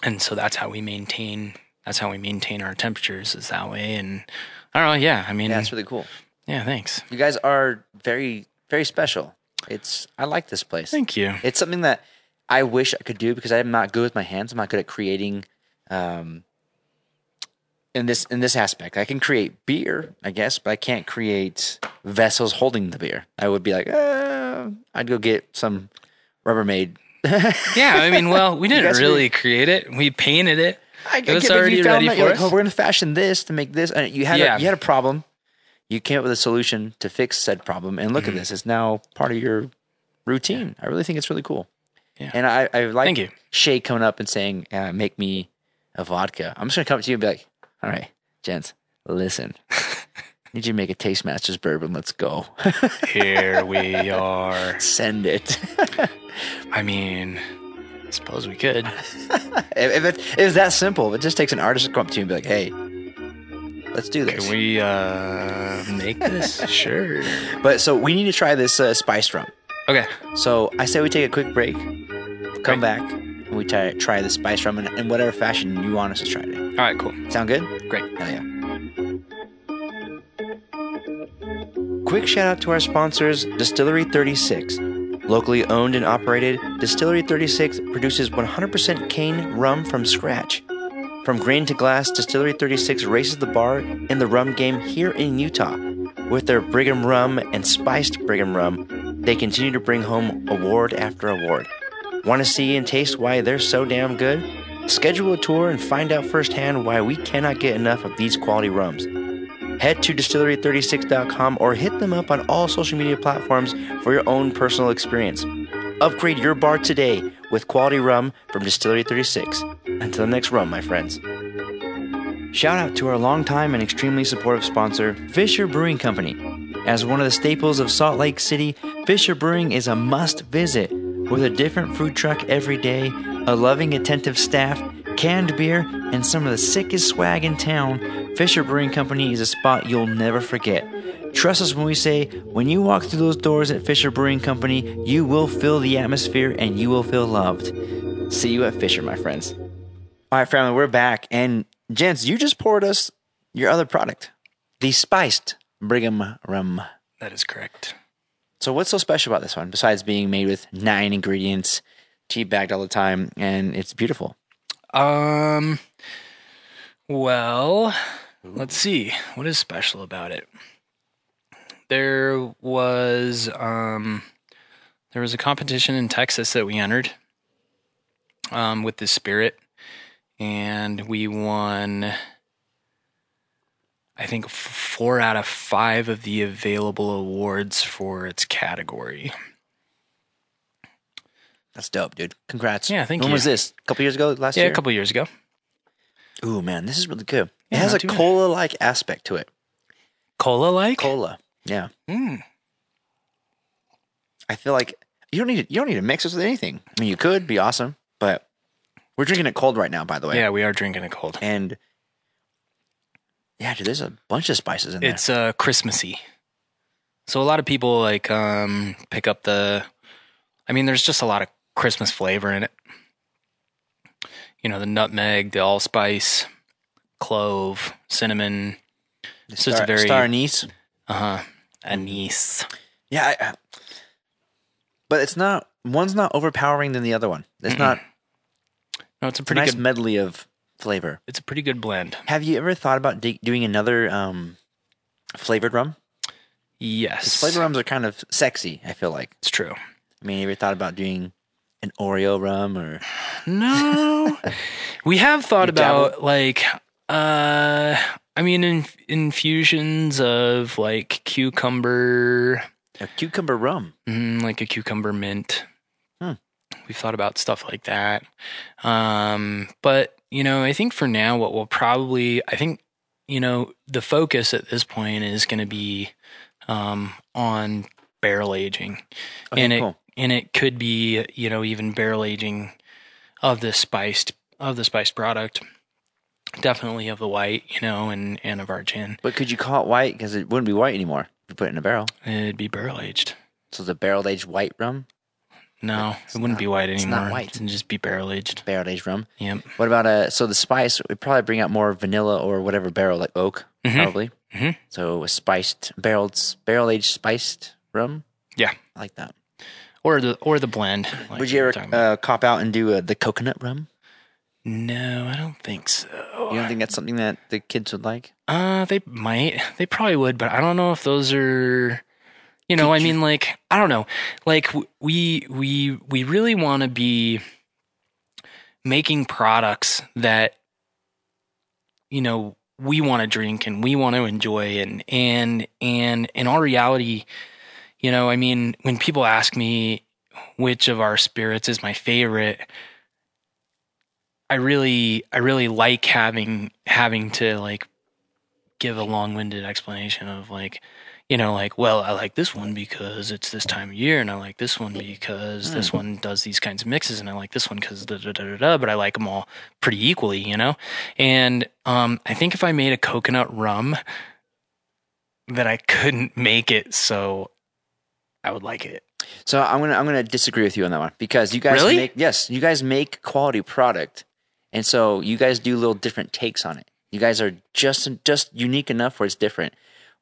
and so that's how we maintain that's how we maintain our temperatures is that way and i don't know yeah i mean yeah, it's really cool. Thanks You guys are very very special. It's I like this place. thank you It's something that I wish I could do because I'm not good with my hands. I'm not good at creating um in this in this aspect. I can create beer, I guess, but I can't create vessels holding the beer. I would be like, uh, I'd go get some Rubbermaid. *laughs* yeah i mean well we didn't really create it we painted it I, It was get- already ready that, for you're like, oh, we're going to fashion this to make this. And you had Yeah. a, you had a problem. You came up with a solution to fix said problem, and look Mm-hmm. at this. It's now part of your routine. I really think it's really cool. Yeah. And I, I like Thank you. Shay coming up and saying, uh, "Make me a vodka." I'm just gonna come up to you and be like, "All right, gents, listen." *laughs* Need you to make a Taste Masters bourbon? Let's go. *laughs* here we are Send it. i mean i suppose we could *laughs* if, if, if it's that simple, it just takes an artist to come up to you and be like, "Hey, let's do this." can we uh make this *laughs* sure but so we need to try this uh, spiced rum. okay So I say we take a quick break, come back, and we try, try the spice rum in, in whatever fashion you want us to try it. all right cool Sound good? great Hell yeah. Quick shout out to our sponsors, Distillery 36. Locally owned and operated, Distillery 36 produces 100% cane rum from scratch. From grain to glass, Distillery 36 races the bar in the rum game here in Utah. With their Brigham rum and spiced Brigham rum, they continue to bring home award after award. Want to see and taste why they're so damn good? Schedule a tour and find out firsthand why we cannot get enough of these quality rums. Head to distillery36.com or hit them up on all social media platforms for your own personal experience. Upgrade your bar today with quality rum from Distillery 36. Until the next rum, my friends. Shout out to our longtime and extremely supportive sponsor, Fisher Brewing Company. As one of the staples of Salt Lake City, Fisher Brewing is a must visit. With a different food truck every day, a loving, attentive staff, canned beer, and some of the sickest swag in town, Fisher Brewing Company is a spot you'll never forget. Trust us when we say, when you walk through those doors at Fisher Brewing Company, you will feel the atmosphere and you will feel loved. See you at Fisher, my friends. All right, family, we're back. And gents, you just poured us your other product, the spiced Brigham rum. That is correct. So, what's so special about this one besides being made with nine ingredients, tea bagged all the time, and it's beautiful? Um, well, let's see. What is special about it? There was um, there was a competition in Texas that we entered um, with the spirit, and we won. I think four out of five of the available awards for its category. That's dope, dude. Congrats. Yeah, thank when you. When was this? A couple years ago? Last Yeah, year? a couple years ago. Ooh, man, this is really good. Yeah, it has a cola like aspect to it. Cola like? Cola. Yeah. Mm. I feel like you don't need to, you don't need to mix this with anything. I mean, you could be awesome, but we're drinking it cold right now, by the way. Yeah, we are drinking it cold. And yeah, dude, there's a bunch of spices in there. It's uh Christmassy. So a lot of people like um pick up the I mean there's just a lot of Christmas flavor in it. You know, the nutmeg, the allspice, clove, cinnamon, The so it's star, very- star anise. uh-huh, anise. Yeah, I, I- but it's not one's not overpowering than the other one. It's not No, it's a a pretty nice good medley of flavor. it's a pretty good blend. Have you ever thought about d- doing another um, flavored rum? Yes. Flavored rums are kind of sexy. I feel like. It's true. I mean, have you ever thought about doing an Oreo rum or No. *laughs* we have thought You dabble? about like uh I mean in, infusions of like cucumber a cucumber rum? Mm, like a cucumber mint. Hmm. We've thought about stuff like that. Um, but, you know, I think for now, what we'll probably, I think, you know, the focus at this point is going to be um, on barrel aging. Okay, and it, cool. And it could be, you know, even barrel aging of the spiced, of the spiced product. Definitely of the white, you know, and, and of our gin. But could you call it white? Because it wouldn't be white anymore if you put it in a barrel. It'd be barrel aged. So it's a barrel aged white rum, No, It's it wouldn't not- be white anymore it's not white. It'd just be barrel aged. barrel aged rum. Yep. What about a so the spice would probably bring out more vanilla or whatever barrel like oak Mhm. probably. Mhm. So a spiced barreled barrel aged spiced rum. Yeah. I like that. Or the or the blend. like Would you ever uh, cop out and do uh, the coconut rum? no, I don't think so. You don't think that's something that the kids would like? Uh, they might. They probably would, but I don't know if those are. You know, I mean, like I don't know. Like we we we really want to be making products that you know we want to drink and we want to enjoy and and and in our reality you know i mean when people ask me which of our spirits is my favorite i really i really like having having to like give a long-winded explanation of like you know like well i like this one because it's this time of year and i like this one because this one does these kinds of mixes and i like this one because da, da, da, da, da, but i like them all pretty equally you know? And um i think if i made a coconut rum that i couldn't make it so i would like it So I'm gonna I'm gonna disagree with you on that one because you guys Really? make yes you guys make quality product, and so you guys do little different takes on it. You guys are just just unique enough where it's different.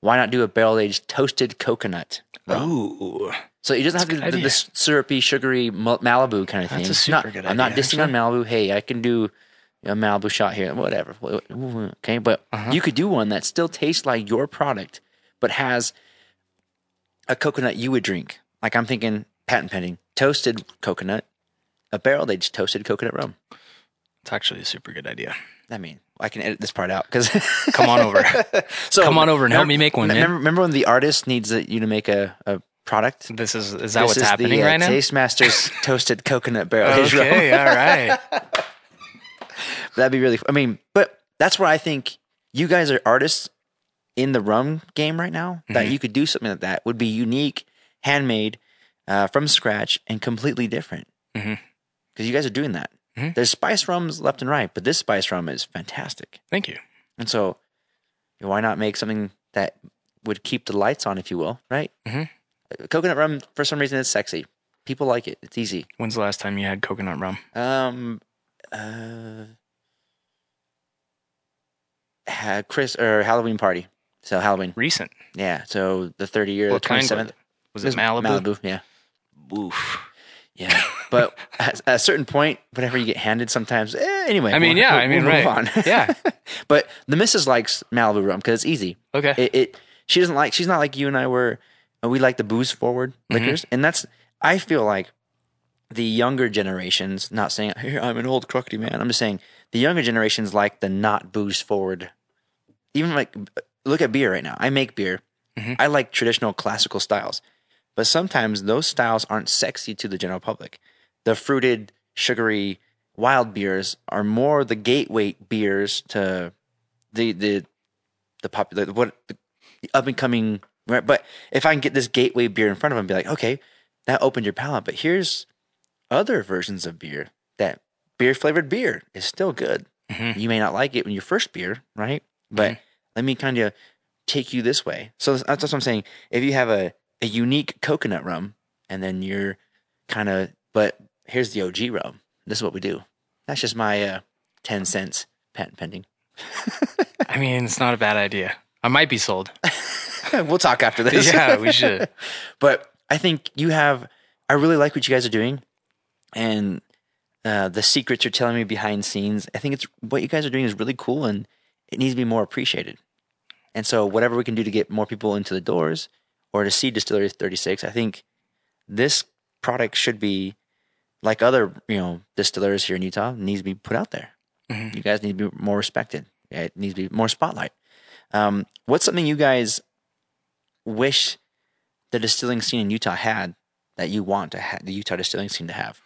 Why not do a barrel aged toasted coconut? Ooh. So it doesn't have to That's be the, the syrupy, sugary Malibu kind of thing. That's a super not- good I'm not idea, dissing on Malibu. Hey, I can do a Malibu shot here, whatever. Okay, but Uh-huh. you could do one that still tastes like your product, but has a coconut you would drink. Like I'm thinking patent pending toasted coconut, a barrel aged toasted coconut rum. it's actually a super good idea I mean, I can edit this part out because *laughs* come on over *laughs* so Come on over and help me make one. Remember, remember when the artist needs you to make a, a product? this is is that This what's is happening the, uh, right now Taste Masters *laughs* toasted coconut barrel aged rum. okay all right That'd be really. I mean, but that's where I think you guys are artists in the rum game right now. That Mm-hmm. you could do something like that would be unique, handmade, uh, from scratch, and completely different. Because Mhm. you guys are doing that. Mhm. There's spice rums left and right, but this spice rum is fantastic. thank you And so, why not make something that would keep the lights on, if you will, right? Mhm. Uh, Coconut rum, for some reason, is sexy. People like it. It's easy. when's the last time you had coconut rum Um, uh, had Chris or Halloween party. So Halloween, Recent. yeah. So the 30 year, the 27th. was it? Was Malibu? Malibu, yeah, Oof. yeah. But *laughs* at at a certain point, whatever you get handed, sometimes. Eh, anyway, I mean, we'll- yeah. we'll- I mean, we'll move right. on. yeah. *laughs* but the missus likes Malibu rum because it's easy. Okay. It, it she doesn't like. She's not like you and I were. uh, We like the booze forward Mm-hmm. liquors, and that's. I feel like the younger generations. Not saying here I'm an old crocody man. I'm just saying the younger generations like the not booze forward. Even like look at beer right now. I make beer. Mm-hmm. I like traditional classical styles, but sometimes those styles aren't sexy to the general public. The fruited, sugary, wild beers are more the gateway beers to the the the popular what the up and coming right. But if I can get this gateway beer in front of them, be like, okay, that opened your palate. But here's other versions of beer that beer flavored beer is still good. Mhm. You may not like it when your first beer, right? But let me kind of take you this way. So that's, that's what I'm saying. If you have a, a unique coconut rum and then you're kind of, but here's the OG rum. This is what we do. That's just my uh, 10 cents patent pending. *laughs* I mean, it's not a bad idea. I might be sold. *laughs* *laughs* we'll talk after this. yeah, we should. but I think you have. I really like what you guys are doing, and uh, the secrets you're telling me behind scenes. I think it's what you guys are doing is really cool, and it needs to be more appreciated. And so, whatever we can do to get more people into the doors or to see Distillery 36, I think this product should be like other you know distillers here in Utah needs to be put out there. Mhm. You guys need to be more respected. It needs to be more spotlight. Um, what's something you guys wish the distilling scene in Utah had that you want to ha- the Utah distilling scene to have?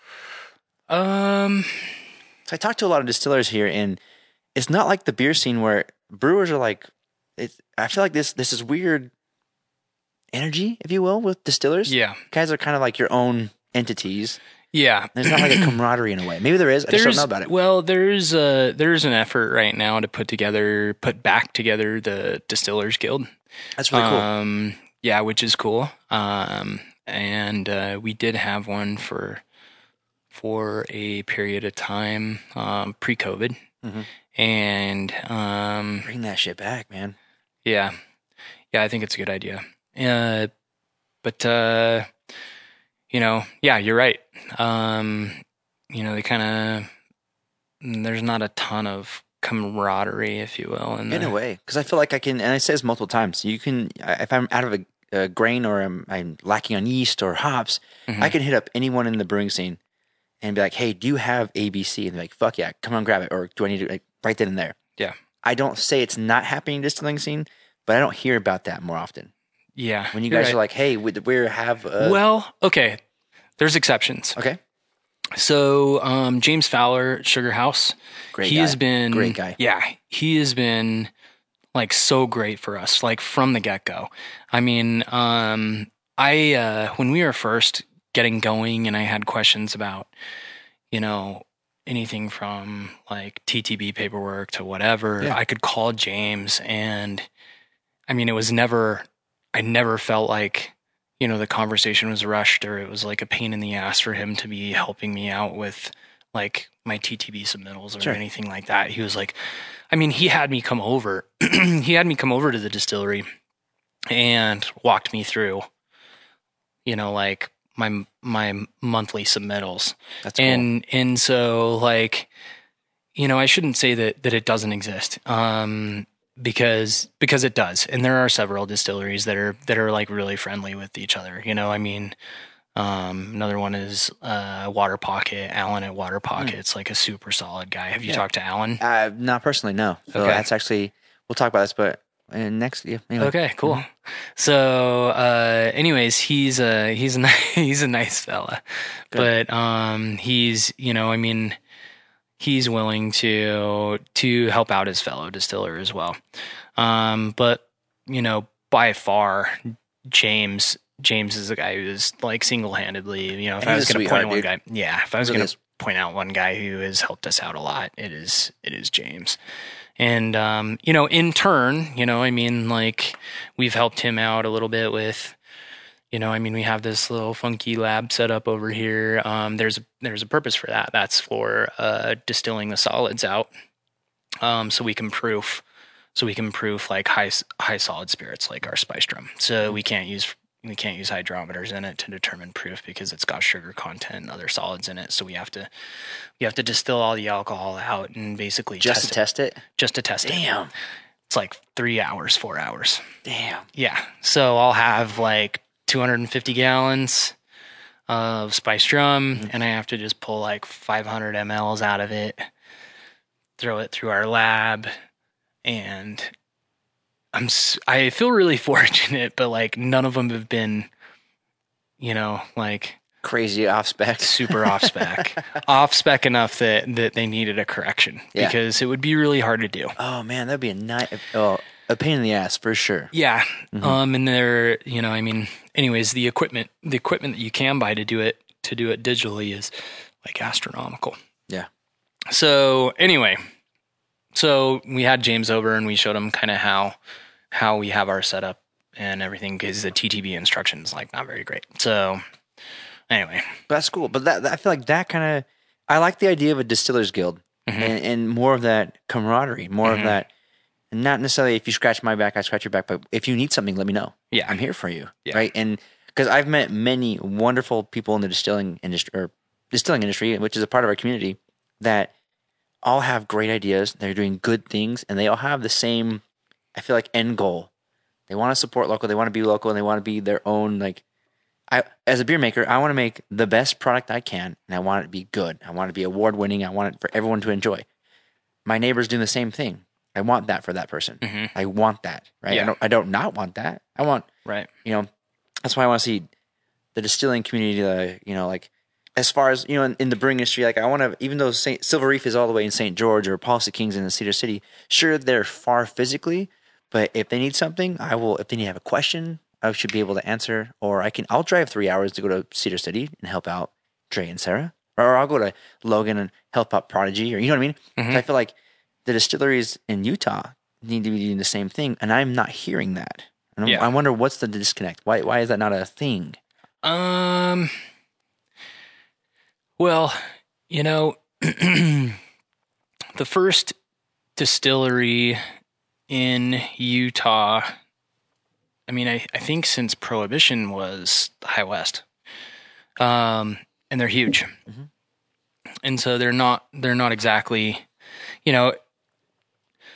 Um, So I talked to a lot of distillers here, and it's not like the beer scene where brewers are like. It's, I feel like this this is weird energy, if you will, with distillers. yeah, guys are kind of like your own entities. yeah. There's not like a *clears throat* camaraderie in a way. Maybe there is. I just don't know about it. Well, there's a there's an effort right now to put together, put back together the Distillers Guild. That's really cool. Um, yeah, which is cool. Um, and uh, we did have one for for a period of time um, pre-COVID, Mhm. And um, Bring that shit back, man. yeah, yeah, I think it's a good idea. Uh, but uh, you know, yeah, you're right. Um, you know, they kind of there's not a ton of camaraderie, if you will, in, in the, a way because i feel like i can and i say this multiple times you can if i'm out of a, a grain or I'm, I'm lacking on yeast or hops Mhm. i can hit up anyone in the brewing scene and be like hey do you have abc and they're like fuck yeah come on grab it or do i need to like right then and there Yeah. i don't say it's not happening in distilling scene but i don't hear about that more often Yeah, when you guys right. are like hey we, we have uh, well, okay. There's exceptions. okay So um, James Fowler, Sugar House, great he guy. has been Great guy. Yeah, he has been like so great for us, like from the get go. I mean, um, I uh, when we were first getting going, and I had questions about, you know, anything from like TTB paperwork to whatever, Yeah. I could call James, and I mean, it was never, I never felt like. You know, the conversation was rushed, or it was like a pain in the ass for him to be helping me out with like my TTB submittals or Sure. anything like that. He was like, I mean, he had me come over. *clears throat* he had me come over to the distillery and walked me through, you know, like my my monthly submittals. that's cool. And and so like, you know, I shouldn't say that that it doesn't exist. Um because because it does. And there are several distilleries that are that are like really friendly with each other. You know, I mean, um, another one is uh, Waterpocket. Alan at Waterpocket's like a super solid guy. Have you Yeah. talked to Alan? uh, not personally no so Okay. that's actually we'll talk about this but uh, next yeah anyway. Okay, cool. Mm-hmm. So, uh, anyways, he's a he's a *laughs* he's a nice fella, Good. but um, he's you know, I mean, he's willing to to help out his fellow distiller as well. Um, but you know, by far, James James is the guy who is like single handedly. You know, if And I was going to point out one guy, yeah, if I was Really going is. to point out one guy who has helped us out a lot, it is it is James. And um, you know, in turn, you know, I mean, like we've helped him out a little bit with, you know, I mean, we have this little funky lab set up over here. Um, there's there's a purpose for that. That's for uh, distilling the solids out, um, so we can proof so we can proof like high high solid spirits like our spiced rum. So we can't use we can't use hydrometers in it to determine proof because it's got sugar content and other solids in it. So we have to we have to distill all the alcohol out and basically Just test to test it. Just to test it. Damn. It's like three hours, four hours. Damn. Yeah. So I'll have like 250 gallons of spiced rum, Mm-hmm. and I have to just pull like 500 mLs out of it, throw it through our lab, and I'm I feel really *laughs* fortunate, but like none of them have been, you know, like Crazy off spec. super off spec, *laughs* off spec enough that that they needed a correction Yeah. because it would be really hard to do. Oh man, that'd be a night. Oh, a pain in the ass for sure. Yeah. Mm-hmm. Um and there, you know, I mean, anyways, the equipment the equipment that you can buy to do it to do it digitally is like astronomical. Yeah. So, anyway, so we had James over and we showed him kind of how how we have our setup and everything cuz the TTB instructions like not very great. So, anyway, But that's cool. But that, that- I feel like that kind of I like the idea of a distillers guild Mm-hmm. and, and more of that camaraderie, more of that. Not necessarily if you scratch my back, I scratch your back, but if you need something, let me know. Yeah. I'm here for you. Yeah. Right. And because I've met many wonderful people in the distilling industry or distilling industry, which is a part of our community, that all have great ideas. They're doing good things, and they all have the same. I feel like end goal. They want to support local. They want to be local, and they want to be their own. Like, I as a beer maker, I want to make the best product I can, and I want it to be good. I want it to be award winning. I want it for everyone to enjoy. My neighbors doing the same thing. I want that for that person. I want that. Right. Yeah. I don't. I don't not want that. I want right. you know that's why i want to see the distilling community uh, you know like as far as you know in, in the brewing industry like i want to even though Saint, silver reef is all the way in st george or policy kings in the cedar city sure they're far physically but if they need something i will if they need to have a question i should be able to answer or i can i'll drive three hours to go to cedar city and help out Dre and sarah or i'll go to logan and help out prodigy or you know what i mean so i feel like the distilleries in utah need to be doing the same thing and i'm not hearing that and Yeah. I wonder what's the disconnect. Why why is that not a thing? Um. Well, you know, *clears throat* the first distillery in Utah. I mean, I, I think since Prohibition was the High West, um, and they're huge, and so they're not they're not exactly, you know.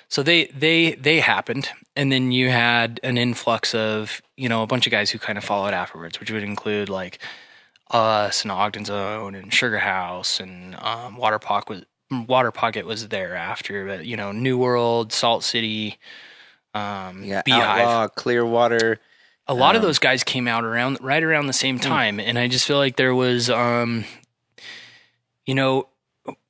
So they they they happened, and then you had an influx of you know a bunch of guys who kind of followed afterwards, which would include like us and Ogden's Own and Sugar House and um, was Waterpocket was there after, but you know New World, Salt City, um, Yeah, Beehive. Outlaw, Clearwater. A lot of um, those guys came out around right around the same Hmm. time, and I just feel like there was, um, you know,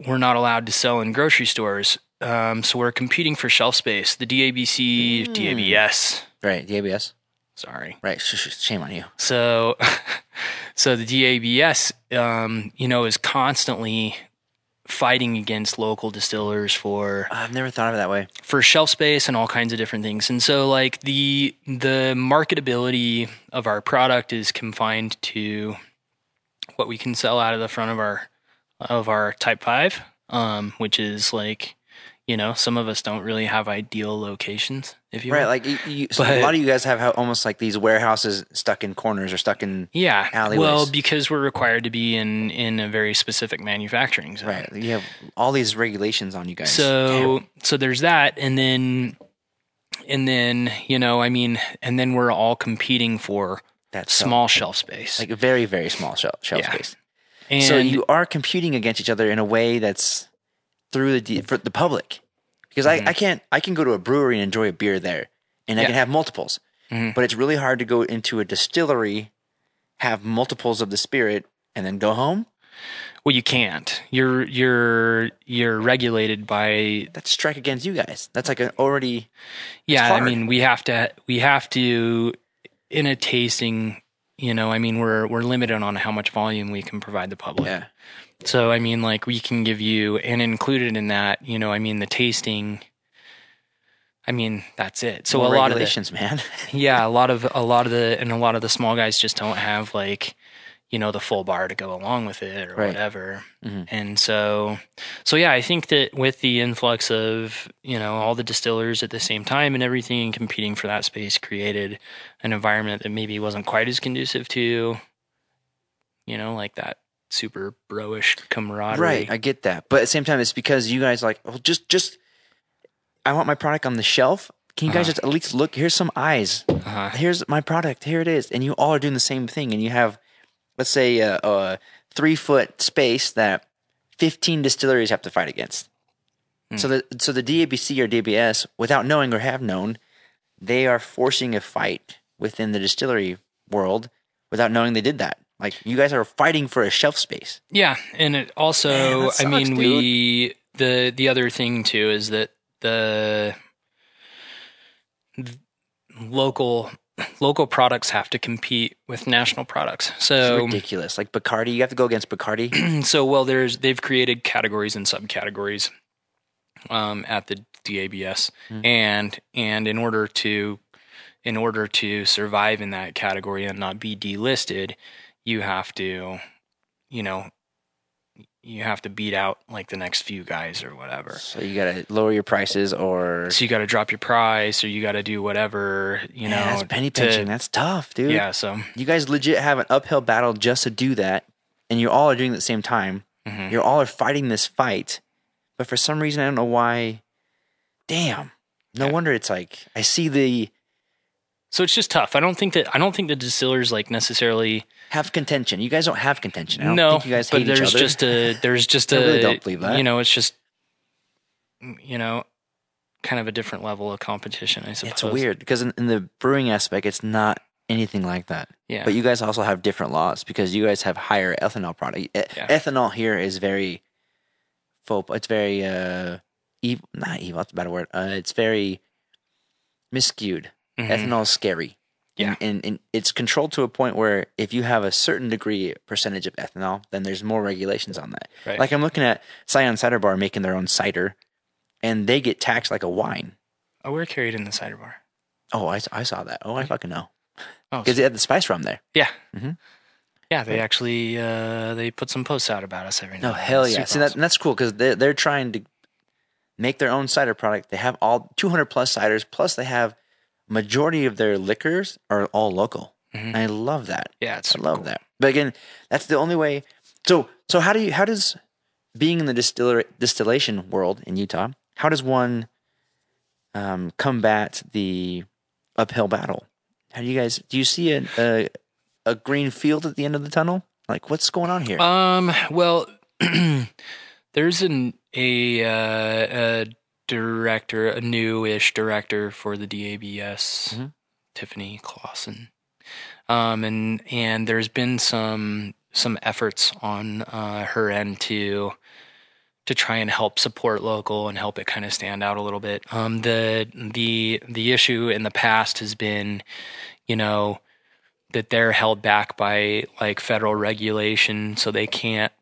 we're not allowed to sell in grocery stores, um, so we're competing for shelf space. The DABC, Hmm. DABS, Right, the ABS. sorry. Right, sh- sh- shame on you. So, *laughs* so the DABS, um, you know, is constantly fighting against local distillers for I've never thought of it that way. for shelf space and all kinds of different things. And so, like the the marketability of our product is confined to what we can sell out of the front of our of our Type Five, um, which is like. You know, some of us don't really have ideal locations, if you Right, will. like you, you, so a lot of you guys have how, almost like these warehouses stuck in corners or stuck in Yeah. alleyways. Well, because we're required to be in in a very specific manufacturing zone. right. You have all these regulations on you guys. So so there's that and then and then, you know, I mean, and then we're all competing for that's so- small shelf space. like very very small shelf, shelf Yeah. space. and so you are competing against each other in a way that's through the de- for the public because I, I can't I can go to a brewery and enjoy a beer there and I Mm-hmm. Can have multiples Mhm. but it's really hard to go into a distillery have multiples of the spirit and then go home well you can't. You're you're you're regulated by that's strike against you guys that's like an already yeah, I mean, we have to we have to in a tasting, you know, I mean, we're we're limited on how much volume we can provide the public. yeah So I mean, like we can give you, and included in that, you know, I mean, the tasting. I mean, that's it. So More a lot of regulations man *laughs* yeah, a lot of a lot of the and a lot of the small guys just don't have like, you know the full bar to go along with it or Right. whatever Mhm. and so so yeah i think that with the influx of you know all the distillers at the same time and everything and competing for that space created an environment that maybe wasn't quite as conducive to you know like that super bro-ish camaraderie Right, I get that, but at the same time, it's because you guys like, well, just just, I want my product on the shelf. Can you guys Uh-huh. just at least look? Here's some eyes. uh-huh. Here's my product. Here it is, and you all are doing the same thing, and you have, let's say, a, a three foot space that fifteen distilleries have to fight against. So the so the DABC or DBS, without knowing or have known, they are forcing a fight within the distillery world without knowing they did that. Like you guys are fighting for a shelf space. Yeah, and it also, Man, that I sucks, mean, we the the other thing too is that the, th- local local products have to compete with national products. It's So ridiculous. Like Bacardi, you have to go against Bacardi. *clears throat* so well, there's they've created categories and subcategories um, at the DABS, Hmm. and and in order to in order to survive in that category and not be delisted, you have to, you know, you have to beat out like the next few guys or whatever. so you gotta lower your prices, or So you got to drop your price, or you got to do whatever, you Man, know. that's penny to- pinching. that's tough, dude. yeah. So you guys legit have an uphill battle just to do that, and you all are doing it at the same time. mhm. You all are fighting this fight, but for some reason I don't know why. Damn. No Yeah. wonder it's like I see the so it's just tough. I don't think that I don't think the distillers like necessarily have contention. You guys don't have contention. I don't no, think you guys but there's each other. just a there's *laughs* just I a really don't believe that. you know it's just you know kind of a different level of competition. I suppose it's weird because in, in the brewing aspect, it's not anything like that. Yeah, But you guys also have different laws because you guys have higher ethanol product. E- Yeah. Ethanol here is very faux. It's very uh, evil. Not evil. That's a bad word. Uh, it's very miscued. Mhm. Ethanol is scary. Yeah. And, and, and it's controlled to a point where if you have a certain degree percentage of ethanol, then there's more regulations on that. Right. Like I'm looking at Scion Cider Bar making their own cider, and they get taxed like a wine. oh, we're carried in the cider bar. Oh, I, I saw that. Oh, I fucking know. Oh, Because they had the spice rum there. yeah, Mhm. yeah. They actually uh, they put some posts out about us every now. No, and then. hell yeah. See, awesome. and that's cool because they're, they're trying to make their own cider product. They have all 200 plus ciders, plus they have majority of their liquors are all local. Mhm. I love that. yeah, it's I love cool. that. But again, that's the only way. So, so how do you, how does being in the distiller, distillation world in Utah, how does one um, combat the uphill battle? How do you guys, do you see a, a, a green field at the end of the tunnel? Like, what's going on here? Um. Well, *clears throat* there's an a, uh, a director, a new-ish director for the DABS, Mhm. Tiffany Clason. Um. And and there's been some some efforts on uh, her end to to try and help support local and help it kind of stand out a little bit. Um. The the the issue in the past has been, you know, that they're held back by like federal regulation so they can't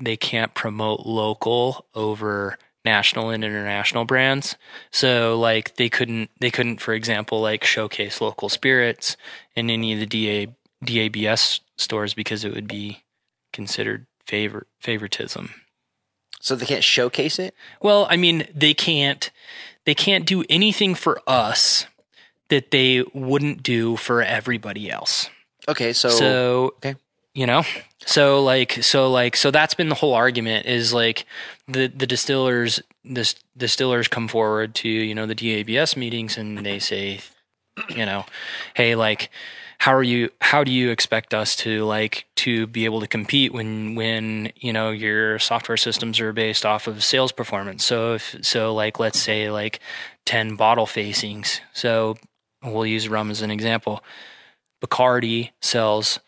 they can't promote local over national and international brands so like they couldn't they couldn't for example like showcase local spirits in any of the DA, DABS stores because it would be considered favor favoritism so they can't showcase it? well, I mean, they can't they can't do anything for us that they wouldn't do for everybody else. Okay, so, So, okay. you know, so like so like so that's been the whole argument is like the the distillers this distillers come forward to you know the DABS meetings and they say, you know, hey like how are you how do you expect us to like to be able to compete when when you know your software systems are based off of sales performance? So if so like let's say like 10 bottle facings. So we'll use rum as an example. Bacardi sells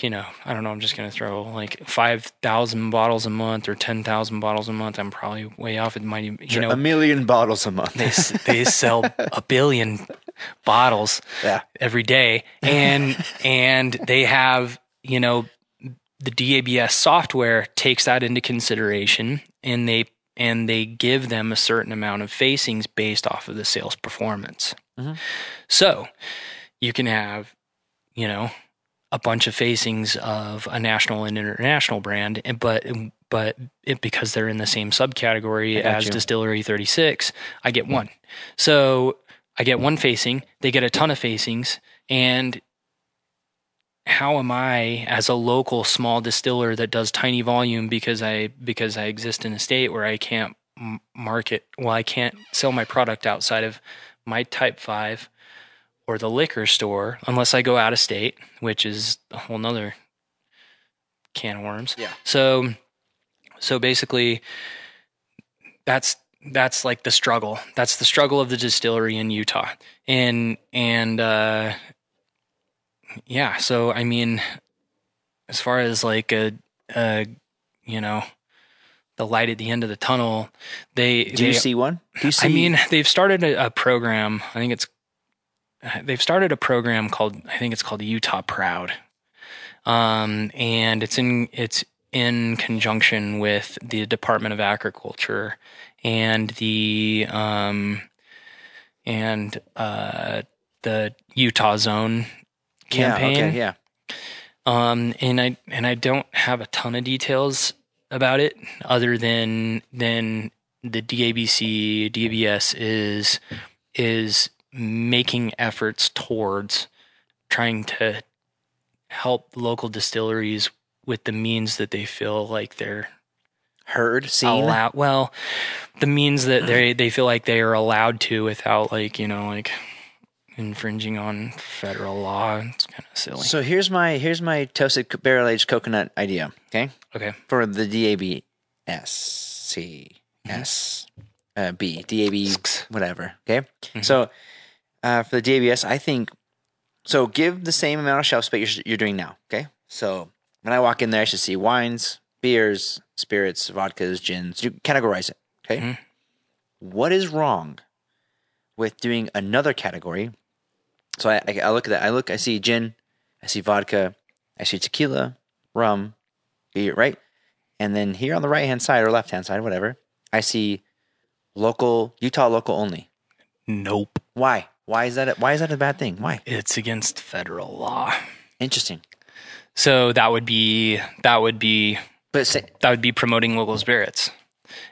you know i don't know i'm just going to throw like 5000 bottles a month or 10000 bottles a month i'm probably way off it might even you know a million bottles a month. they they sell a billion bottles yeah. every day and and they have you know the DABS software takes that into consideration and they and they give them a certain amount of facings based off of the sales performance. Mhm. So you can have, you know, a bunch of facings of a national and international brand, and but but it, because they're in the same subcategory as you. Distillery 36, I get one. So I get one facing, they get a ton of facings, and how am I as a local small distiller that does tiny volume because I because I exist in a state where I can't market well I can't sell my product outside of my type 5 or the liquor store unless I go out of state, which is a whole nother can of worms. Yeah. So so basically that's that's like the struggle. That's the struggle of the distillery in Utah. And and uh yeah, so I mean as far as like a a you know the light at the end of the tunnel, they Do you see one? Do you see? I mean, they've started a, a program. I think it's *sighs* they've started a program called I think it's called Utah Proud, um, and it's in it's in conjunction with the Department of Agriculture and the um, and uh, the Utah's Own campaign. Yeah, okay, yeah. Um, and I and I don't have a ton of details about it other than than the DABC DBS is is making efforts towards trying to help local distilleries with the means that they feel like they're Heard, seen. allowed well the means that they they feel like they are allowed to without like you know like infringing on federal law it's kind of silly So here's my here's my toasted barrel aged coconut idea. Okay, okay for the DAB S C S uh, B DAB whatever. Okay, so uh, for the DABS, I think so. Give the same amount of shelf space you're, you're doing now. Okay, so when I walk in there, I should see wines, beers, spirits, vodkas, gins. You categorize it. Okay, Mhm. what is wrong with doing another category? So I, I, I look at that. I look. I see gin. I see vodka. I see tequila, rum, beer, right? And then here on the right hand side or left hand side, whatever, I see local Utah local only. nope Why? Why is that? A, why is that a bad thing? Why? it's against federal law Interesting. So that would be that would be But say, that would be promoting local spirits.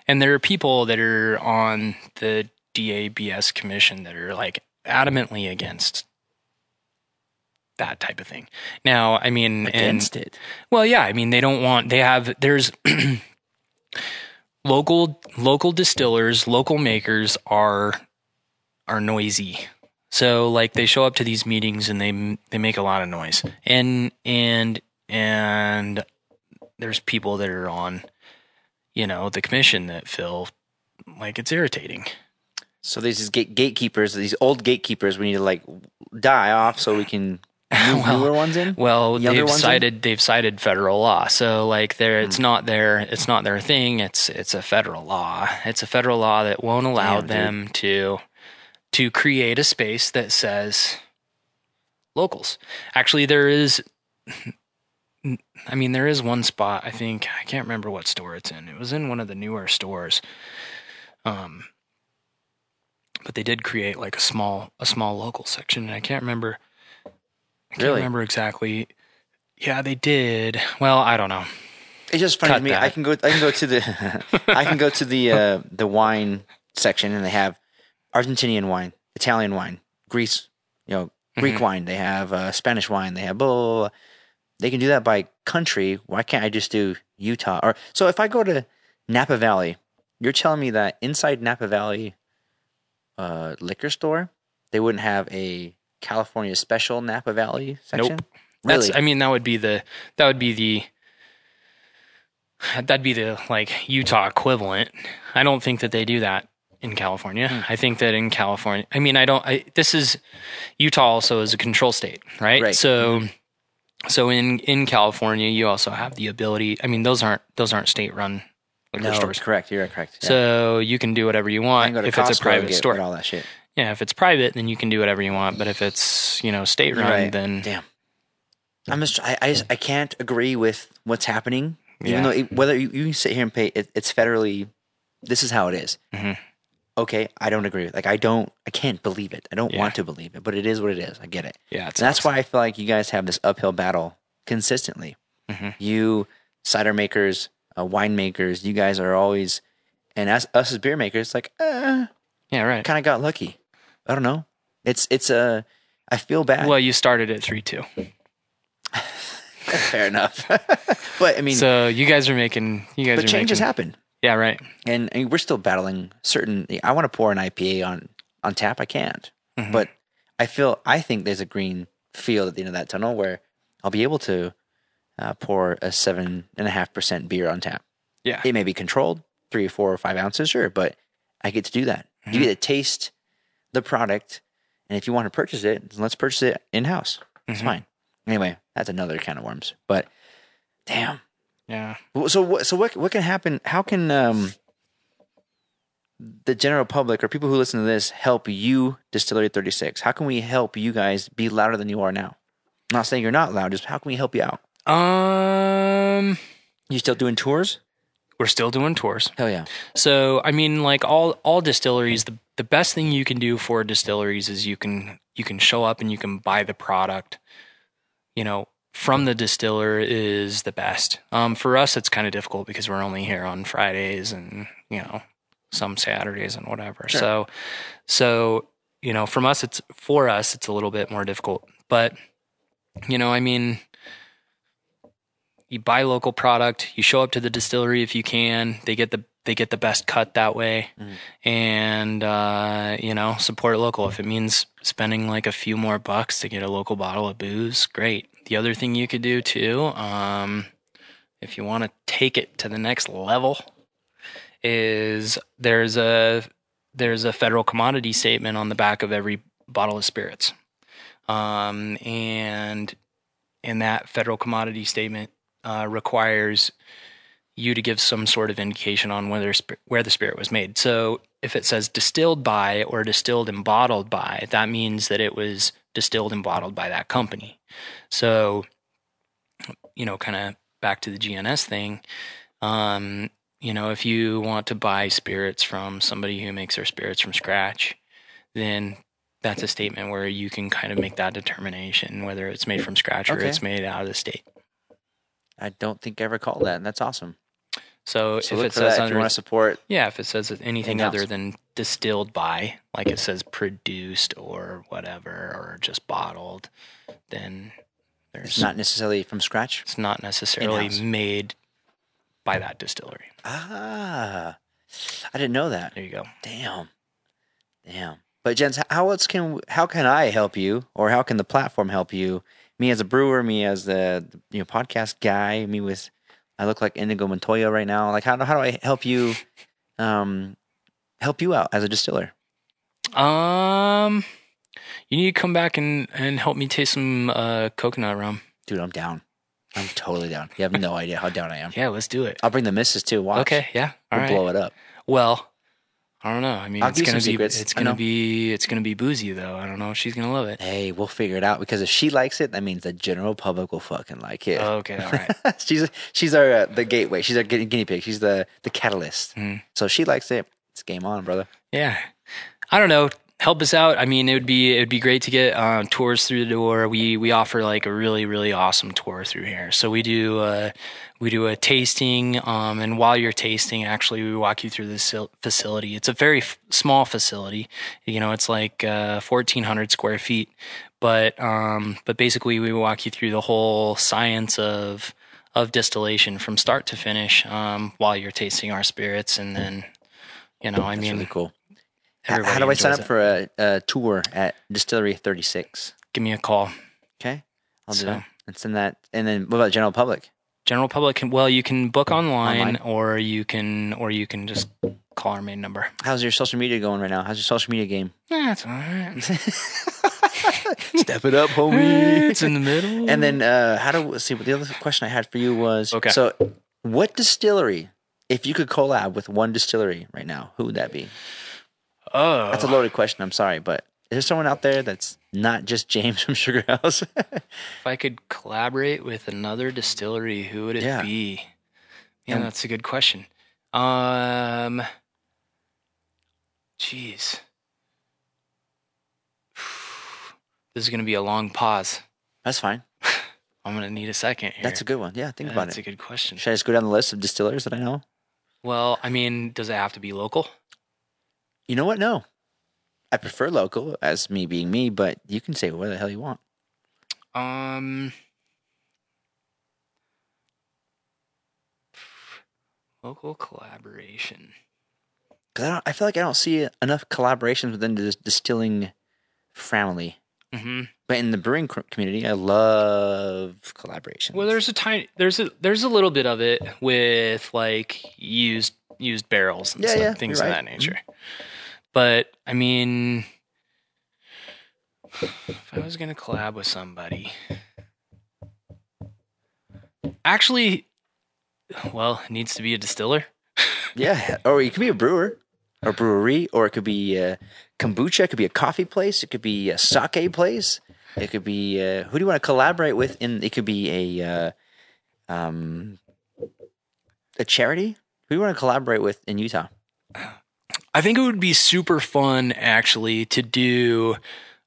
And there are people that are on the DABS commission that are like adamantly against that type of thing. Now, I mean, against and, it. well, yeah, I mean, they don't want. They have there's *clears throat* local local distillers, local makers are are noisy. So like they show up to these meetings and they they make a lot of noise. And and and there's people that are on you know the commission that feel like it's irritating. So these is gate, gatekeepers, these old gatekeepers, we need to like die off so we can *laughs* Well, newer ones in. Well, Younger they've ones in? cited they've cited federal law, so like there, it's Hmm. not their it's not their thing. It's it's a federal law. It's a federal law that won't allow Damn, dude. them to to create a space that says locals. Actually, there is. I mean, there is one spot. I think I can't remember what store it's in. It was in one of the newer stores. Um, but they did create like a small a small local section, and I can't remember. I can't Really? remember exactly. Yeah, they did. Well, I don't know. It's just funny Cut to me. that. I can go. I can go to the. *laughs* I can go to the uh, the wine section, and they have Argentinian wine, Italian wine, Greece, you know, Greek Mhm. wine. They have uh, Spanish wine. They have blah, blah, blah. They can do that by country. Why can't I just do Utah? Or so if I go to Napa Valley, you're telling me that inside Napa Valley uh, liquor store, they wouldn't have a California special Napa Valley section? Nope. Really? That's. I mean, that would be the. That would be the. That'd be the like Utah equivalent. I don't think that they do that in California. Hmm. I think that in California, I mean, I don't. I, this is Utah also is a control state, right? Right. So, so in in California, you also have the ability. I mean, those aren't those aren't state run liquor no, stores. correct. You're correct. Yeah. So you can do whatever you want if Costco it's a private get, store. get all that shit. Yeah, if it's private, then you can do whatever you want. But if it's you know state run, Right. then Damn. I'm just I, I just I can't agree with what's happening. Even Yeah. though it, whether you, you sit here and pay it, it's federally, this is how it is. Mhm. Okay, I don't agree. with. Like I don't, I can't believe it. I don't Yeah. want to believe it, but it is what it is. I get it. Yeah, that's why I feel like you guys have this uphill battle consistently. Mhm. You cider makers, uh, wine makers, you guys are always, and as us as beer makers, like, uh, Yeah, right. kind of got lucky. I don't know. It's it's a. I feel bad. Well, you started at three two, *laughs* Fair enough. *laughs* but I mean, so you guys are making you guys but changes making, happen, Yeah, right. and, we're still battling certain. I want to pour an IPA on on tap. I can't, Mhm. but I feel I think there's a green field at the end of that tunnel where I'll be able to uh, pour a seven and a half percent beer on tap. Yeah, It may be controlled, three or four or five ounces, sure, but I get to do that. Mm-hmm. You get to taste the product, and if you want to purchase it, let's purchase it in house. It's Mhm. fine. Anyway, that's another kind of worms. But damn. Yeah. So what? So what? What can happen? How can um, the general public or people who listen to this help you, Distillery Thirty Six? How can we help you guys be louder than you are now? I'm not saying you're not loud. Just how can we help you out? Um, You still doing tours? we're still doing tours. Hell yeah! So I mean, like all all distilleries, the the best thing you can do for distilleries is you can you can show up and you can buy the product. You know, from the distiller is the best. Um, for us, it's kind of difficult because we're only here on Fridays and you know some Saturdays and whatever. Sure. So, so you know, from us, it's for us, it's a little bit more difficult. But you know, I mean, you buy local product you show up to the distillery if you can they get the they get the best cut that way. Mhm. and uh, you know support local. If it means spending like a few more bucks to get a local bottle of booze great. The other thing you could do too um, if you want to take it to the next level is there's a there's a federal commodity statement on the back of every bottle of spirits. Um, and in that federal commodity statement uh, requires you to give some sort of indication on whether where the spirit was made. So if it says distilled by or distilled and bottled by, that means that it was distilled and bottled by that company. So, you know, kind of back to the GNS thing. Um, you know, if you want to buy spirits from somebody who makes their spirits from scratch, then that's a statement where you can kind of make that determination whether it's made from scratch or Okay. it's made out of the state. I don't think I ever called that. and That's awesome. So, So if it says that if you under, want to support. yeah, if it says anything other than distilled by, like it says produced or whatever, or just bottled, then there's It's not necessarily from scratch. it's not necessarily In-house. made by that distillery. Ah, I didn't know that. There you go. Damn, damn. But Jens, how else can how can I help you, or how can the platform help you? Me as a brewer, me as the you know podcast guy, me with I look like Indigo Montoya right now. Like how do- how do I help you, um, help you out as a distiller? Um, you need to come back and and help me taste some uh, coconut rum. Dude, I'm down. I'm totally down. You have no *laughs* idea how down I am. Yeah, let's do it. I'll bring the missus too. Watch. Okay, yeah, all we'll right. blow it up. Well, I don't know. I mean, I'll it's gonna be secrets. it's gonna be it's gonna be boozy though. I don't know if she's gonna love it. Hey, we'll figure it out because if she likes it, that means the general public will fucking like it. Okay, all right. *laughs* she's she's our uh, the gateway. She's our guinea guinea pig. She's the the catalyst. Mhm. So if she likes it. It's game on, brother. Yeah, I don't know. Help us out. I mean, it would be it would be great to get um, tours through the door. We we offer like a really really awesome tour through here. So we do uh, we do a tasting, um, and while you're tasting, actually we walk you through this facility. It's a very f- small facility. You know, it's like uh, 1,400 square feet, but um, but basically we walk you through the whole science of of distillation from start to finish um, while you're tasting our spirits, and then you know, I That's mean, really cool. How do I sign up it. for a, a tour at Distillery 36? give me a call. Okay, I'll do So- that and send that. And then what about general public? General public can well, you can book online, Online. or you can or you can just call our main number. How's your social media going right now? How's your social media game? That's all right. *laughs* Step it up, homie. it's in the middle. And then uh, how do see? What the other question I had for you was Okay. So, what distillery? If you could collab with one distillery right now, who would that be? oh, That's a loaded question. I'm sorry, but is there someone out there that's not just James from *laughs* Sugar House? if I could collaborate with another distillery, who would it Yeah. be? Yeah, Um, that's a good question. Um, Jeez. *sighs* This is going to be a long pause. That's fine. *sighs* I'm going to need a second here. That's a good one. Yeah, think Yeah, about That's it. That's a good question. Should I just go down the list of distillers that I know? Well, I mean, does it have to be local? You know what? No. I prefer local as me being me, but you can say what the hell you want. Um, local collaboration. Because I, don't- I feel like I don't see enough collaborations within the dis- distilling family. hmm But in the brewing community, I love collaboration. Well, there's a tiny, there's a, there's a little bit of it with like used, used barrels and Yeah, stuff, yeah, things of right. that nature. But I mean, if I was gonna collab with somebody, actually, well, it needs to be a distiller. *laughs* yeah, or it could be a brewer, a brewery, or it could be uh, kombucha. It could be a coffee place. It could be a sake place. It could be uh, who do you want to collaborate with? In it could be a uh, um, a charity. Who do you want to collaborate with in Utah? *sighs* I think it would be super fun actually to do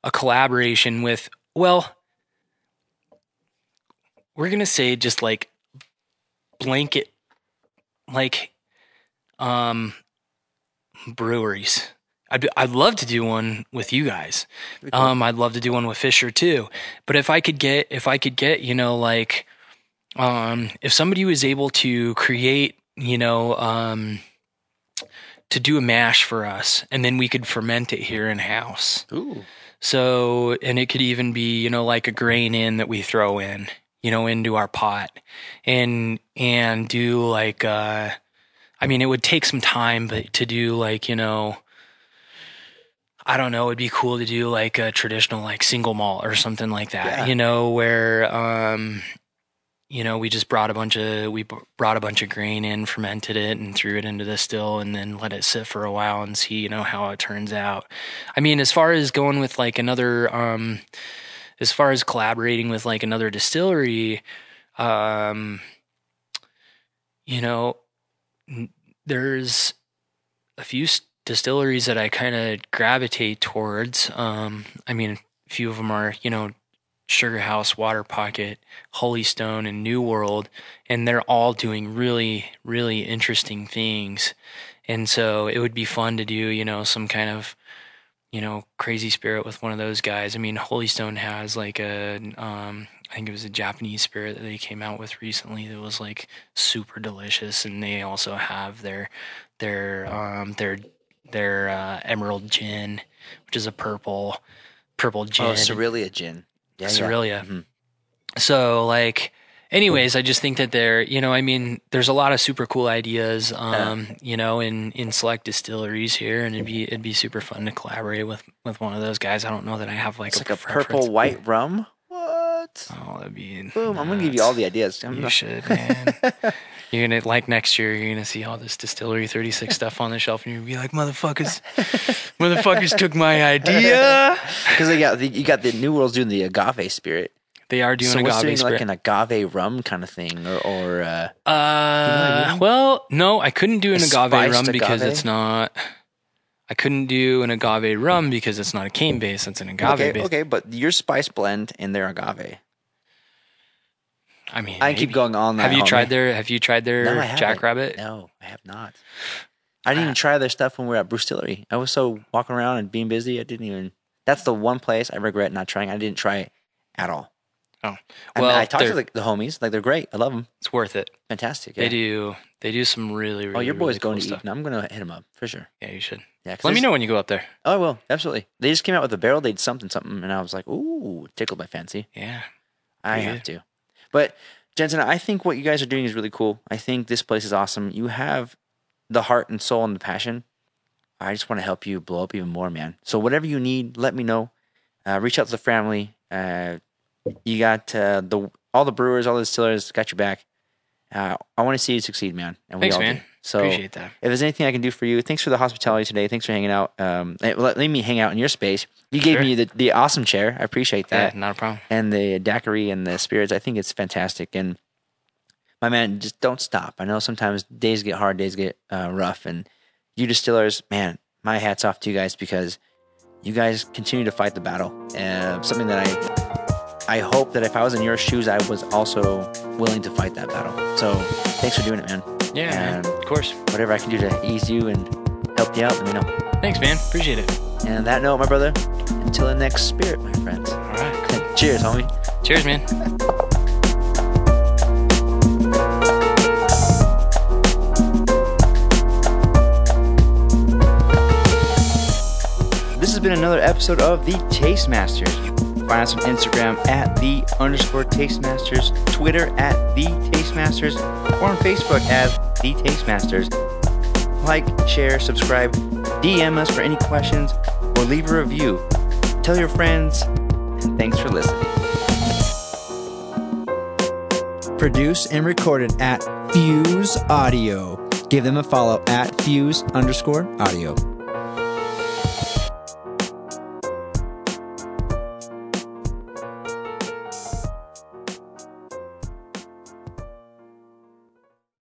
a collaboration with, well, we're going to say just like blanket, like, um, breweries. I'd, I'd love to do one with you guys. Um, I'd love to do one with Fisher too. But if I could get, if I could get, you know, like, um, if somebody was able to create, you know, um, to do a mash for us and then we could ferment it here in house. Ooh, So, and it could even be, you know, like a grain in that we throw in, you know, into our pot and, and do like, uh, I mean, it would take some time, but to do like, you know, I don't know, it'd be cool to do like a traditional, like single malt or something like that, Yeah. you know, where, um, you know, we just brought a bunch of we brought a bunch of grain in, fermented it, and threw it into the still, and then let it sit for a while and see, you know, how it turns out. I mean, as far as going with like another, um, as far as collaborating with like another distillery, um, you know, there's a few distilleries that I kind of gravitate towards. Um, I mean, a few of them are, you know, Sugar House, Waterpocket, Holy Stone, and New World, and they're all doing really, really interesting things. And so it would be fun to do, you know, some kind of, you know, crazy spirit with one of those guys. I mean, Holy Stone has like a, um, I think it was a Japanese spirit that they came out with recently that was like super delicious, and they also have their, their, um, their, their uh, Emerald Gin, which is a purple, purple gin. oh, Cerealia gin. Yeah, yeah. Cerealia. Mhm. So like anyways, I just think that there, you know, I mean, there's a lot of super cool ideas um, you know, in in select distilleries here and it'd be it'd be super fun to collaborate with with one of those guys. I don't know that I have like a like a purple white rum. What? Oh, that'd be Boom! I'm gonna give you all the ideas. I'm you not- should, man. *laughs* you're gonna like next year. You're gonna see all this distillery 36 *laughs* stuff on the shelf, and you're gonna be like, "Motherfuckers, motherfuckers took my idea." *laughs* Because they got the, you got the New World's doing the agave spirit. They are doing so what's agave doing spirit. like an agave rum kind of thing, or, or uh, Uh, mean? well, no, I couldn't do an A agave rum because agave? it's not. I couldn't do an agave rum because it's not a cane base; it's an agave okay, base. okay, but your spice blend and their agave. I mean, I keep going on that. Have you homie. tried their? Have you tried their No. Jackrabbit? No, I have not. I didn't even ah. try their stuff when we were at Brewstillery. I was so walking around and being busy, I didn't even. That's the one place I regret not trying. I didn't try it at all. Oh, I, mean, well, I talked to the, the homies. Like they're great. I love them. It's worth it. Fantastic. Yeah. They do. They do some really, really. Oh, your boy's really going cool to stuff. eat. I'm gonna hit him up for sure. Yeah, you should. Yeah. Let me know when you go up there. Oh, I will absolutely. They just came out with a barrel. They did something, something, and I was like, "Ooh, tickled my fancy." Yeah. I have to. But Jensen, I think what you guys are doing is really cool. I think this place is awesome. You have the heart and soul and the passion. I just want to help you blow up even more, man. So whatever you need, let me know. Uh, reach out to the family. Uh, you got uh, the all the brewers, all the distillers got your back. Uh, I want to see you succeed, man. And we Thanks, all man. do. So Appreciate that. if there's anything I can do for you, thanks for the hospitality today. Thanks for hanging out. Um, let, let me hang out in your space. You gave Sure. me the, the awesome chair. I appreciate Yeah, that not a problem. and the daiquiri and the spirits. I think it's fantastic. And my man, just don't stop. I know sometimes days get hard, days get uh, rough, and you distillers, man, my hats off to you guys because you guys continue to fight the battle. And something that I I hope that if I was in your shoes, I was also willing to fight that battle. So thanks for doing it, man. Yeah, And of course. whatever I can do to ease you and help you out, let me know. Thanks, man. Appreciate it. And on that note, my brother, until the next spirit, my friends. All right. *laughs* Cheers, homie. Cheers, man. This has been another episode of The Tastemasters. Find us on Instagram at the underscore Tastemasters, Twitter at The Tastemasters, or on Facebook as The Tastemasters. Like, share, subscribe, DM us for any questions, or leave a review. Tell your friends, and thanks for listening. Produced and recorded at Fuse Audio. Give them a follow at Fuse underscore audio.